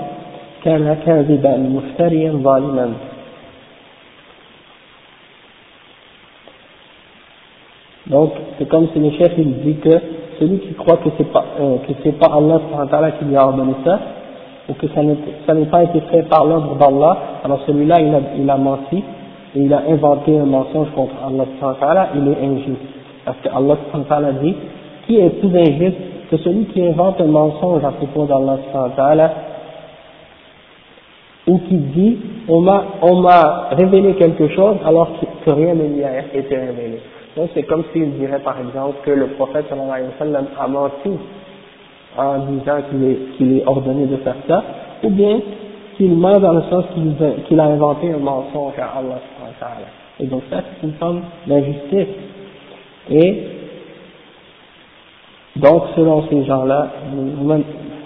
S2: كان كاذبا مفتريا ظالما Donc, c'est comme si le chef il dit que celui qui croit que c'est pas, euh, pas Allah qui lui a ordonné ça, ou que ça n'est pas été fait par l'ordre d'Allah, alors celui-là il a, il a menti, et il a inventé un mensonge contre Allah il est injuste. Parce que Allah dit, qui est plus injuste que celui qui invente un mensonge à propos d'Allah ou qui dit, on m'a, on m'a révélé quelque chose alors que, rien ne lui a été révélé. Donc c'est comme s'il dirait par exemple que le prophète sallallahu alayhi wa sallam a menti en disant qu'il est, qu'il est ordonné de faire ça, ou bien qu'il ment dans le sens qu'il, qu'il a inventé un mensonge à Allah et donc ça, c'est une forme d'injustice. Et donc, selon ces gens-là,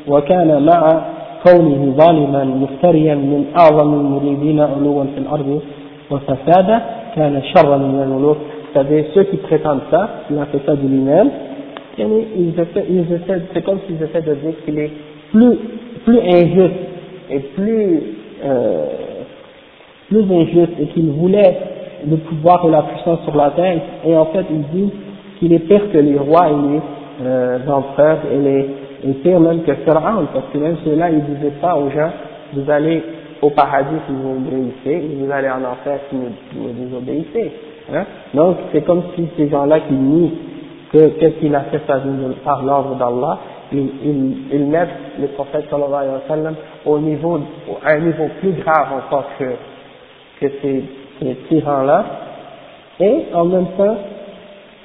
S2: وكان مع كونه ظالما مفتريا من أعظم المريدين علوا في الأرض وفسادا كان شرا من الملوك c'est-à-dire ceux qui prétendent ça, qu'il a fait ça de lui-même, ils essaient, ils essaient, c'est comme s'ils essaient de dire qu'il est plus, plus injuste et plus, euh, plus injuste et qu'il voulait le pouvoir et la puissance sur la terre, et en fait il dit qu'il est pire que les rois et les euh, empereurs et les et même que Pharaon, parce que même ceux-là ils disaient pas aux gens vous allez au paradis si vous obéissez, et vous allez en enfer si vous, vous désobéissez. Hein? Donc c'est comme si ces gens-là qui nient que qu'est-ce qu'il a fait par l'ordre d'Allah, ils, ils, ils, mettent le prophète sallallahu alayhi wa sallam au niveau, à un niveau plus grave encore que, que ces ces tyrans-là, et en même temps,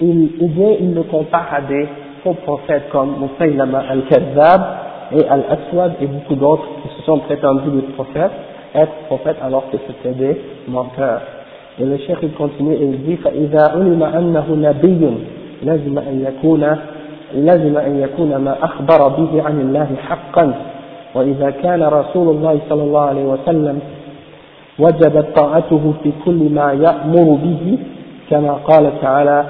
S2: il, ou bien il le compare à des faux prophètes comme Moussaïlama al-Kazzab et al-Aswad et beaucoup d'autres qui se sont prétendus des prophètes, être prophètes alors que c'était des menteurs. Et le cheikh il continue il dit فإذا علم أنه نبي لازم أن يكون لازم أن يكون ما أخبر به عن الله حقا. وإذا كان رسول الله صلى الله عليه وسلم وجبت طاعته في كل ما يأمر به كما قال تعالى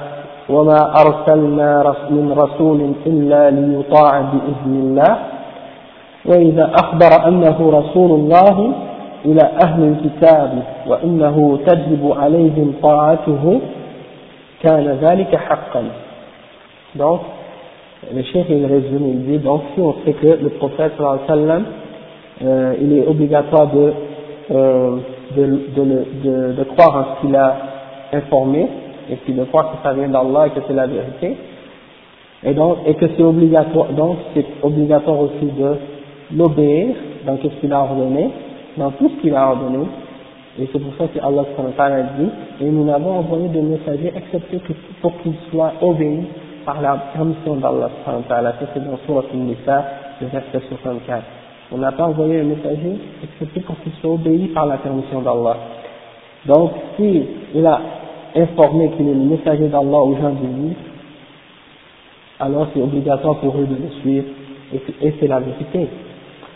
S2: وما أرسلنا من رسول إلا ليطاع بإذن الله. وإذا أخبر أنه رسول الله إلى أهل الكتاب وإنه تجب عليهم طاعته كان ذلك حقا donc le chef il résume il dit donc si on sait que le prophète sallallahu alayhi wa sallam euh, il est obligatoire de euh, de, de, de, de croire en ce qu'il a informé, et puis de croire que ça vient d'Allah et que c'est la vérité, et donc, et que c'est obligatoire, donc c'est obligatoire aussi de l'obéir dans ce qu'il a ordonné, dans tout ce qu'il a ordonné, et c'est pour ça que Allah dit, et nous n'avons envoyé de messagers excepté pour qu'ils soient obéis par la permission d'Allah ça c'est dans Surah Al-Nisa, le verset 64. On n'a pas envoyé un messager excepté pour qu'il soit obéi par la permission d'Allah. Donc, si il a informé qu'il est le messager d'Allah aux gens du livre, alors c'est obligatoire pour eux de le suivre, et c'est la vérité.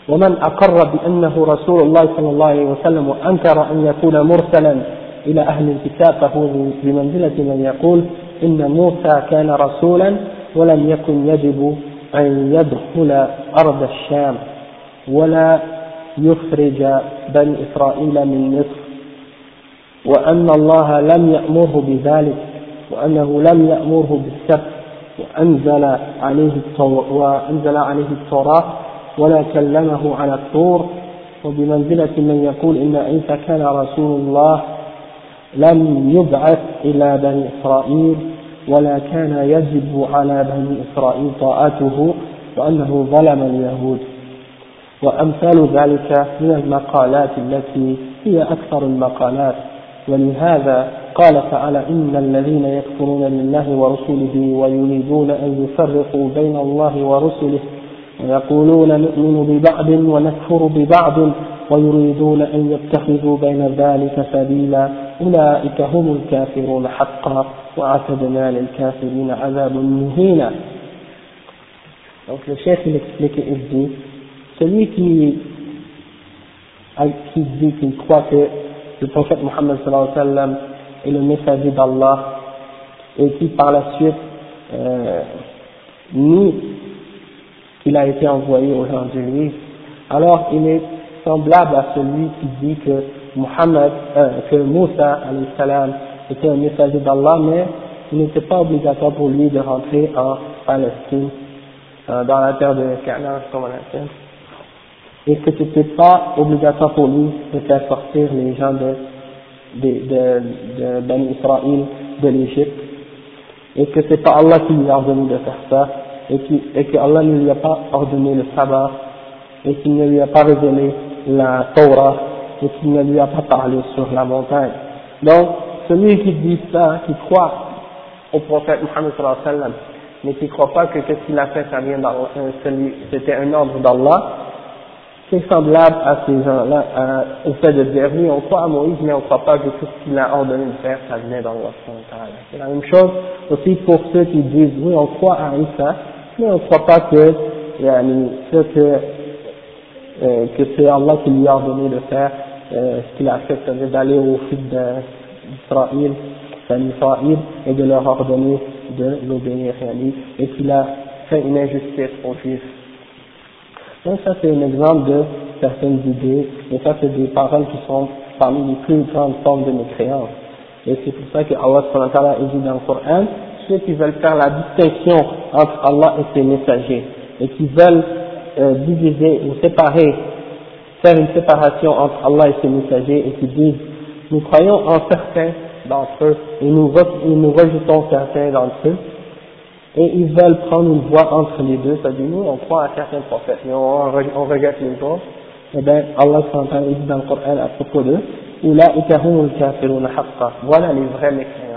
S2: ومن أقر بأنه رسول الله صلى الله عليه وسلم وأنكر أن يكون مرسلا إلى أهل الكتاب فهو بمنزلة من يقول إن موسى كان رسولا ولم يكن يجب أن يدخل أرض الشام ولا يخرج بني إسرائيل من مصر وأن الله لم يأمره بذلك وأنه لم يأمره بالسبت وأنزل عليه وأنزل عليه التوراة ولا كلمه على الطور وبمنزلة من يقول إن عيسى كان رسول الله لم يبعث إلى بني إسرائيل ولا كان يجب على بني إسرائيل طاعته وأنه ظلم اليهود. وأمثال ذلك من المقالات التي هي أكثر المقالات. ولهذا قال تعالى إن الذين يكفرون بالله ورسله ويريدون أن يفرقوا بين الله ورسله ويقولون نؤمن ببعض ونكفر ببعض ويريدون أن يتخذوا بين ذلك سبيلا أولئك هم الكافرون حقا وأعتدنا للكافرين عذاب مهينا Donc le chef il explique il dit, celui qui, qui dit qu'il croit que le prophète Mohammed sallam est le messager d'Allah et qui par la suite euh, nie qu'il a été envoyé aux gens alors il est semblable à celui qui dit que Muhammad, euh, que Moussa salam était un messager d'Allah, mais il n'était pas obligatoire pour lui de rentrer en Palestine, euh, dans la terre de Canaan, comme on appelle, et que ce n'était pas obligatoire pour lui de faire sortir les gens de, de, de, de Ben Israël de l'Égypte, et que c'est pas Allah qui lui a ordonné de faire ça, et, qui, et que Allah ne lui a pas ordonné le sabbat, et qu'il ne lui a pas révélé la Torah, et qu'il ne lui a pas parlé sur la montagne. Donc, celui qui dit ça, qui croit au prophète wa sallam, mais qui ne croit pas que ce qu'il a fait, ça vient c'était un ordre d'Allah, c'est semblable à ces gens-là, au fait de dire, oui, on croit à Moïse, mais on ne croit pas que tout ce qu'il a ordonné de faire, ça venait d'Allah. C'est la même chose aussi pour ceux qui disent, oui, on croit à Isa, mais on ne croit pas que, que, euh, que c'est Allah qui lui a ordonné de faire, euh, ce qu'il a fait, c'est d'aller au fils d'Israël, d'Israël, et de leur ordonner de l'obéir lui, et qu'il a fait une injustice aux Juifs. Donc ça c'est un exemple de certaines idées, et ça c'est des paroles qui sont parmi les plus grandes formes de mécréance. Et c'est pour ça que Allah dit dans le Coran, qui veulent faire la distinction entre Allah et ses messagers, et qui veulent euh, diviser ou séparer, faire une séparation entre Allah et ses messagers, et qui disent, nous croyons en certains d'entre eux, et nous, nous rejetons certains d'entre eux, et ils veulent prendre une voie entre les deux, c'est-à-dire nous on croit à certains prophètes, mais on, on regrette les autres, et eh bien Allah dit dans le Coran à propos d'eux, voilà les vrais mécréants.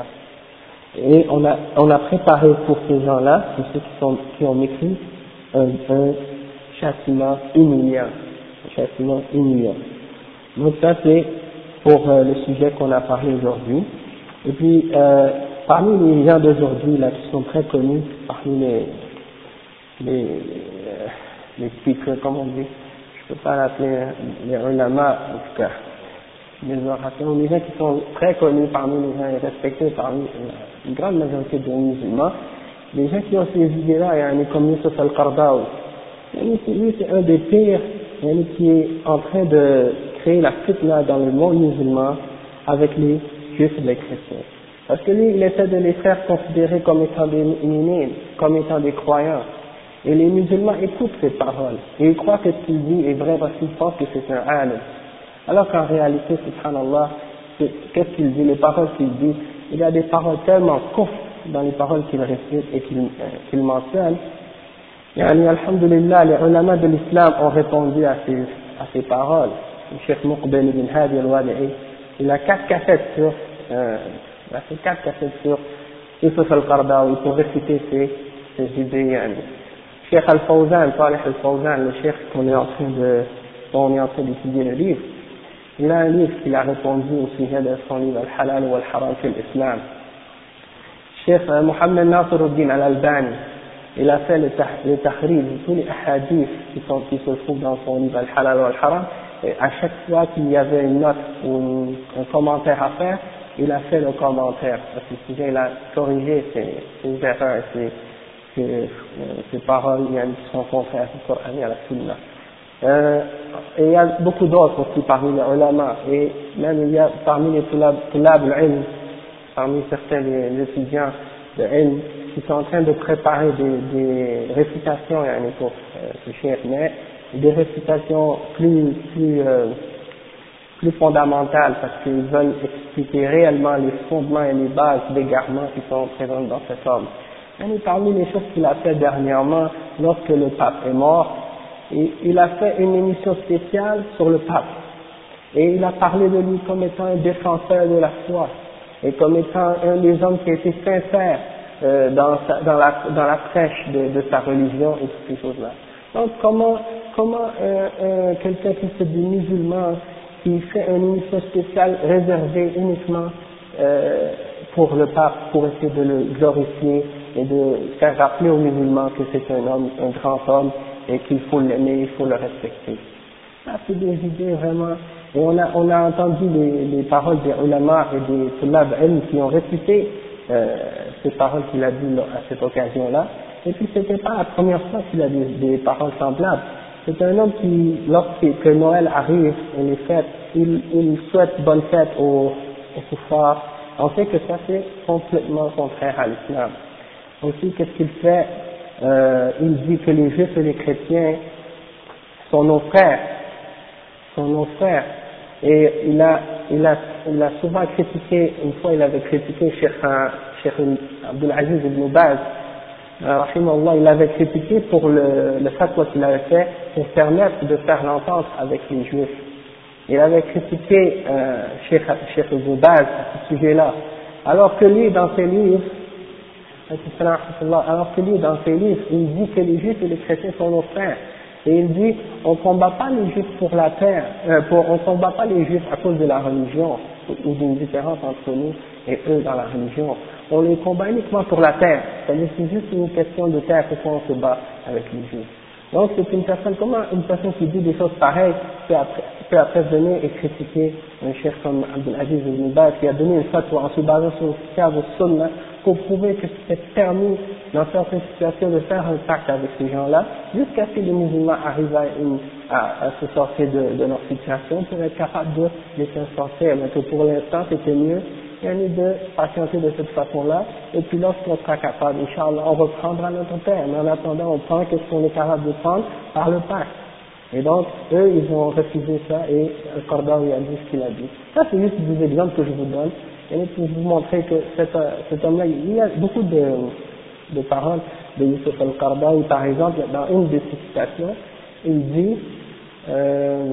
S2: Et on a, on a préparé pour ces gens-là, pour ceux qui, sont, qui ont écrit, un, un châtiment humiliant. Un châtiment humiliant. Donc ça c'est pour euh, le sujet qu'on a parlé aujourd'hui. Et puis, euh, parmi les gens d'aujourd'hui, là, qui sont très connus, parmi les, les, euh, les speakers, on dit, je peux pas l'appeler les ulama, en tout cas, les orateurs, les gens qui sont très connus parmi les gens et respectés parmi une grande majorité des musulmans, les gens qui ont ces idées-là, a comme Youssef al-Qardawi. Lui, c'est un des pires, qui est en train de créer la fitna dans le monde musulman avec les juifs et les chrétiens. Parce que lui, il essaie de les faire considérer comme étant des musulmans, comme étant des croyants. Et les musulmans écoutent ces paroles. Et ils croient que ce qu'il dit est vrai parce qu'ils pensent que c'est un alim. Alors qu'en réalité, subhanallah, qu'est-ce qu'il dit, les paroles qu'il dit, il y a des paroles tellement courtes dans les paroles qu'il récite et qu'il euh, mentionne. Alhamdulillah, les ulama de l'islam ont répondu à ces, à ces paroles. Le Cheikh Muqbil ibn Hadi al-Wadi'i, il a quatre cassettes sur, euh, il a fait quatre cassettes sur Yusuf al-Qardawi pour réciter ces, ces idées. Yani. Cheikh al-Fawzan, Salih al-Fawzan, le cheikh qu'on est en train de, on est en train d'étudier le livre, il a un livre qu'il a répondu au sujet de son livre Al-Halal ou Al-Haram fil Islam. Cheikh Mohamed Nasruddin Al-Albani, il a fait le, le de tous les hadiths qui, sont, qui se trouvent dans son livre Al-Halal ou Al-Haram, et à chaque fois qu'il y avait une note ou un commentaire à faire,
S1: il a fait le commentaire à ce sujet, il a corrigé ses, erreurs, ses, ses, ses paroles qui sont contraires au Coran et à la Sunna. Euh, et il y a beaucoup d'autres aussi parmi les ulama, et même il y a parmi les tulab, tulab parmi certains des étudiants de ilm, qui sont en train de préparer des, des récitations pour euh, ce chef, mais des récitations plus, plus, euh, plus fondamentales parce qu'ils veulent expliquer réellement les fondements et les bases d'égarement qui sont présentes dans cet homme. Et parmi les choses qu'il a fait dernièrement, lorsque le pape est mort, il a fait une émission spéciale sur le pape. Et il a parlé de lui comme étant un défenseur de la foi et comme étant un des hommes qui a été sincère euh, dans, dans, la, dans la prêche de, de sa religion et toutes ces choses-là. Donc comment, comment euh, euh, quelqu'un qui se dit musulman, qui fait une émission spéciale réservée uniquement euh, pour le pape, pour essayer de le glorifier et de faire rappeler aux musulmans que c'est un homme, un grand homme et qu'il faut l'aimer, il faut le respecter. Ça, c'est des idées vraiment. Et on a, entendu les, les paroles des ulama et des tulab qui ont réfuté euh, ces paroles qu'il a dit à cette occasion-là. Et puis c'était pas la première fois qu'il a des, des paroles semblables. C'est un homme qui, lorsque Noël arrive et les fêtes, il, il souhaite bonne fête aux, aux On sait que ça c'est complètement contraire à l'islam. Aussi, qu'est-ce qu'il fait? Euh, Il dit que les juifs et les chrétiens sont nos frères, sont nos frères. Et il a, il a, il a souvent critiqué, une fois il avait critiqué Cheikh, Cheikh Abdulaziz ibn Baz, euh, il avait critiqué pour le, le fatwa qu'il avait fait pour permettre de faire l'entente avec les juifs. Il avait critiqué euh, Cheikh, Cheikh à ce sujet-là. Alors que lui, dans ses livres, alors que lui, dans ses livres, il dit que les juifs et les chrétiens sont nos frères. Et il dit, on combat pas les juifs pour la terre, euh, pour, on combat pas les juifs à cause de la religion, ou d'une différence entre nous et eux dans la religion. On les combat uniquement pour la terre. C'est juste une question de terre pourquoi on se bat avec les juifs. Donc c'est une personne, comment une personne qui dit des choses pareilles peut après, peut après venir et critiquer un chef comme Abdelaziz Ibn Baz qui a donné une fatwa en se basant sur le de Sunna pour prouver que c'est permis dans certaines situations de faire un pacte avec ces gens-là, jusqu'à ce que les musulmans arrivent à, se sortir de, de, leur situation pour être capables de les faire sortir. Mais que pour l'instant, c'était mieux de patienter de cette façon-là, et puis lorsqu'on sera capable, Inch'Allah, on reprendra notre terre, mais en attendant, on prend ce qu'on est capable de prendre par le pacte. Et donc, eux, ils ont refusé ça, et Cordaoui a dit ce qu'il a dit. Ça, c'est juste des exemples que je vous donne, et pour vous montrer que cet, homme-là, il y a beaucoup de, de paroles de Youssef al-Qardawi, par exemple, dans une de ses citations, il dit, euh,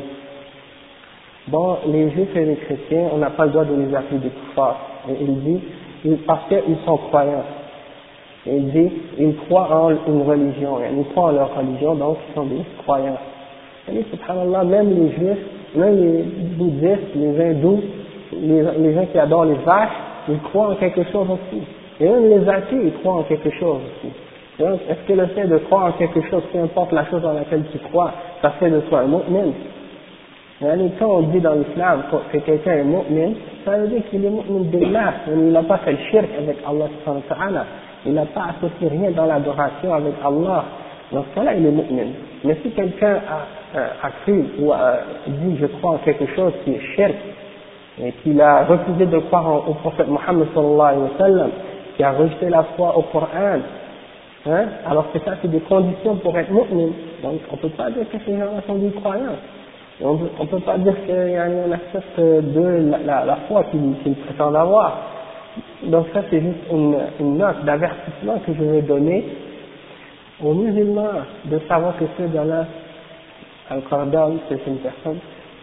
S1: Bon, les juifs et les chrétiens, on n'a pas le droit de les appeler des kuffars. Et il dit, parce qu'ils sont croyants. Il dit, ils croient en une religion, ils croient en leur religion, donc ils sont des croyants. Et subhanallah, même les juifs, même les bouddhistes, les hindous, les, gens qui adorent les vaches, ils croient en quelque chose aussi. Et même les athées, ils croient en quelque chose aussi. Est-ce que le fait de croire en quelque chose, peu importe la chose dans laquelle tu crois, ça fait de toi un mu'min? Quand on dit dans l'islam que quelqu'un est mu'min, ça veut dire qu'il est mu'min billah, il n'a pas fait le shirk avec Allah subhanahu wa ta'ala, il n'a pas associé rien dans l'adoration avec Allah, dans ce cas-là il est mu'min. Mais si quelqu'un a, a, cru ou a dit je crois en quelque chose qui est shirk, et qu'il a refusé de croire au prophète Mohammed sallallahu alayhi wa sallam, qui a rejeté la foi au Coran, hein, alors que ça c'est des conditions pour être mu'min. Donc on ne peut pas dire que ces gens-là sont des croyants on ne peut pas dire qu'on accepte de la, la, foi qu'ils qu prétendent avoir. Donc ça c'est juste une, note d'avertissement que je vais donner aux musulmans de savoir que ce gars-là, Al-Qardawi, c'est une personne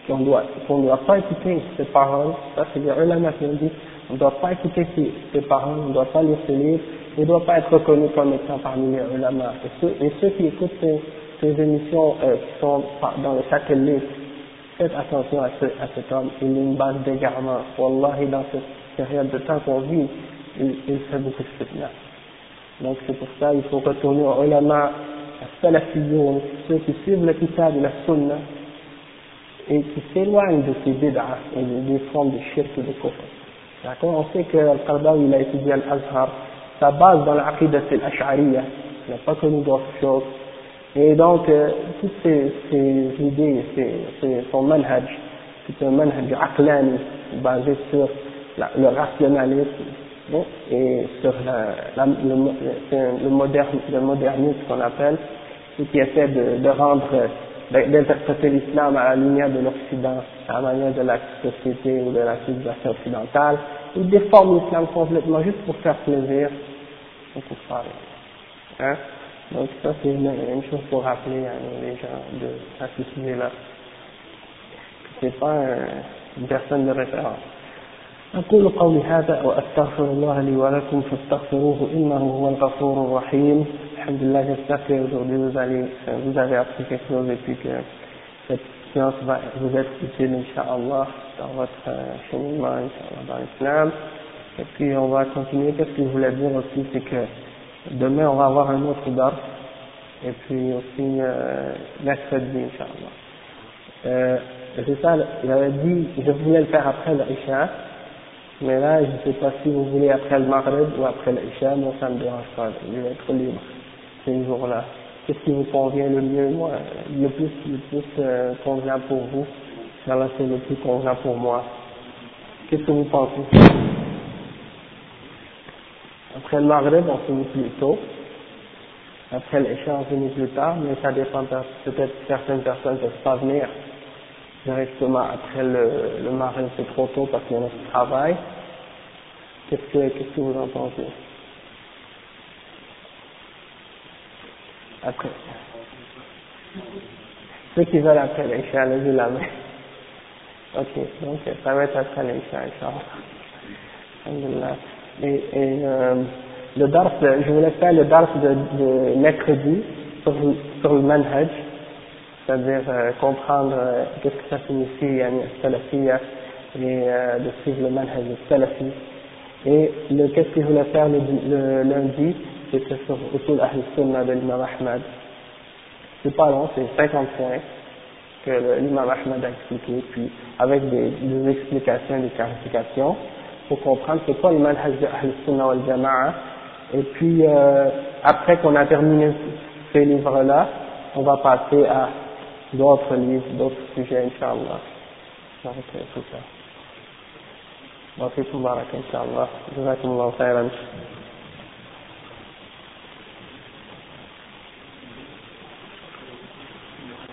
S1: qu'on doit, qu'on ne doit pas écouter ses paroles. Ça c'est les ulama qui ont dit, on ne doit pas écouter ses, ses paroles, on ne doit pas lire ses livres, il ne doit pas être reconnu comme étant parmi les ulama. Et ceux, et ceux qui écoutent ces, ces émissions euh, qui sont dans le satellite, faites attention à, ce, à cet homme, il a une base d'égarement. Wallahi, dans cette période de temps qu'on vit, il, fait beaucoup de fitna. Donc c'est pour ça qu'il faut retourner aux ulama, à ceux qui suivent le kitab et la sunna, et qui s'éloignent de ces bid'ah et des formes de shirk et de kufr.
S2: D'accord? On sait que Al-Qardawi, il a étudié Al-Azhar. Sa base dans l'Aqidah, c'est l'Ash'ariyah. Il n'a pas connu d'autre chose. Et donc, euh, toutes ces, ces idées, c'est son manhaj, c'est un manhaj aqlani, basé sur le rationalisme et sur le, moderne, le modernisme qu'on appelle, et qui essaie de rendre, d'interpréter l'islam à la lumière de l'Occident, à la manière de la société ou de la civilisation occidentale. Il déforme l'islam complètement juste pour faire plaisir aux kuffars. Hein? Donc ça c'est une, une, chose pour rappeler à les gens de, à ce sujet-là. C'est pas un, une personne de référence.
S1: أقول قولي هذا وأستغفر الله لي ولكم فاستغفروه إنه هو الغفور الرحيم Alhamdulillah, j'espère que aujourd'hui vous, euh, vous avez appris quelque chose et puis que cette séance va vous être utile, Inch'Allah, dans votre euh, cheminement, Inch'Allah, dans l'islam. Et puis on va continuer. Qu'est-ce que je voulais dire aussi, c'est que demain on va avoir un autre dars et puis aussi euh, mercredi, Inch'Allah. Euh, c'est ça, j'avais dit, je voulais le faire après l'Isha, mais là, je ne sais pas si vous voulez après le Maghreb ou après l'Isha, moi ça me dérange pas, je vais être libre ces jours-là. Qu'est-ce qui vous convient le mieux le plus, le plus euh, convenant pour vous, là c'est le plus convenant pour moi. Qu'est-ce que vous pensez? Après le Maghreb, on finit plus tôt. Après l'Isha, on finit plus tard, mais ça dépend peut-être certaines personnes ne peuvent pas venir directement après le, le marin, c'est trop tôt parce qu'il y a qui travaillent. Que, qu'est-ce que vous en pensez? Après. Ceux qui veulent après l'Isha, levez la main. Ok, donc ça va être après l'Isha, Alhamdulillah. Et, et euh, le dars, je voulais faire le dars de, mercredi sur, sur le manhaj c'est-à-dire euh, comprendre euh, qu'est-ce que ça signifie yani, et euh, de suivre le manhaj salafi. Et le, qu'est-ce que je voulais faire le lundi, c'était sur Usul Ahl Sunnah de l'imam Ahmad. C'est pas long, c'est 50 points que l'imam Ahmad a expliqué, puis avec des, des explications, des clarifications, pour comprendre c'est quoi le manhaj de Ahl Sunnah wal Jama'a. Et puis, euh, après qu'on a terminé ces livres-là, on va passer à d'autres livres, d'autres sujets, Inch'Allah. Donc, c'est ça. وفيكم بارك إن شاء الله جزاكم الله خيرا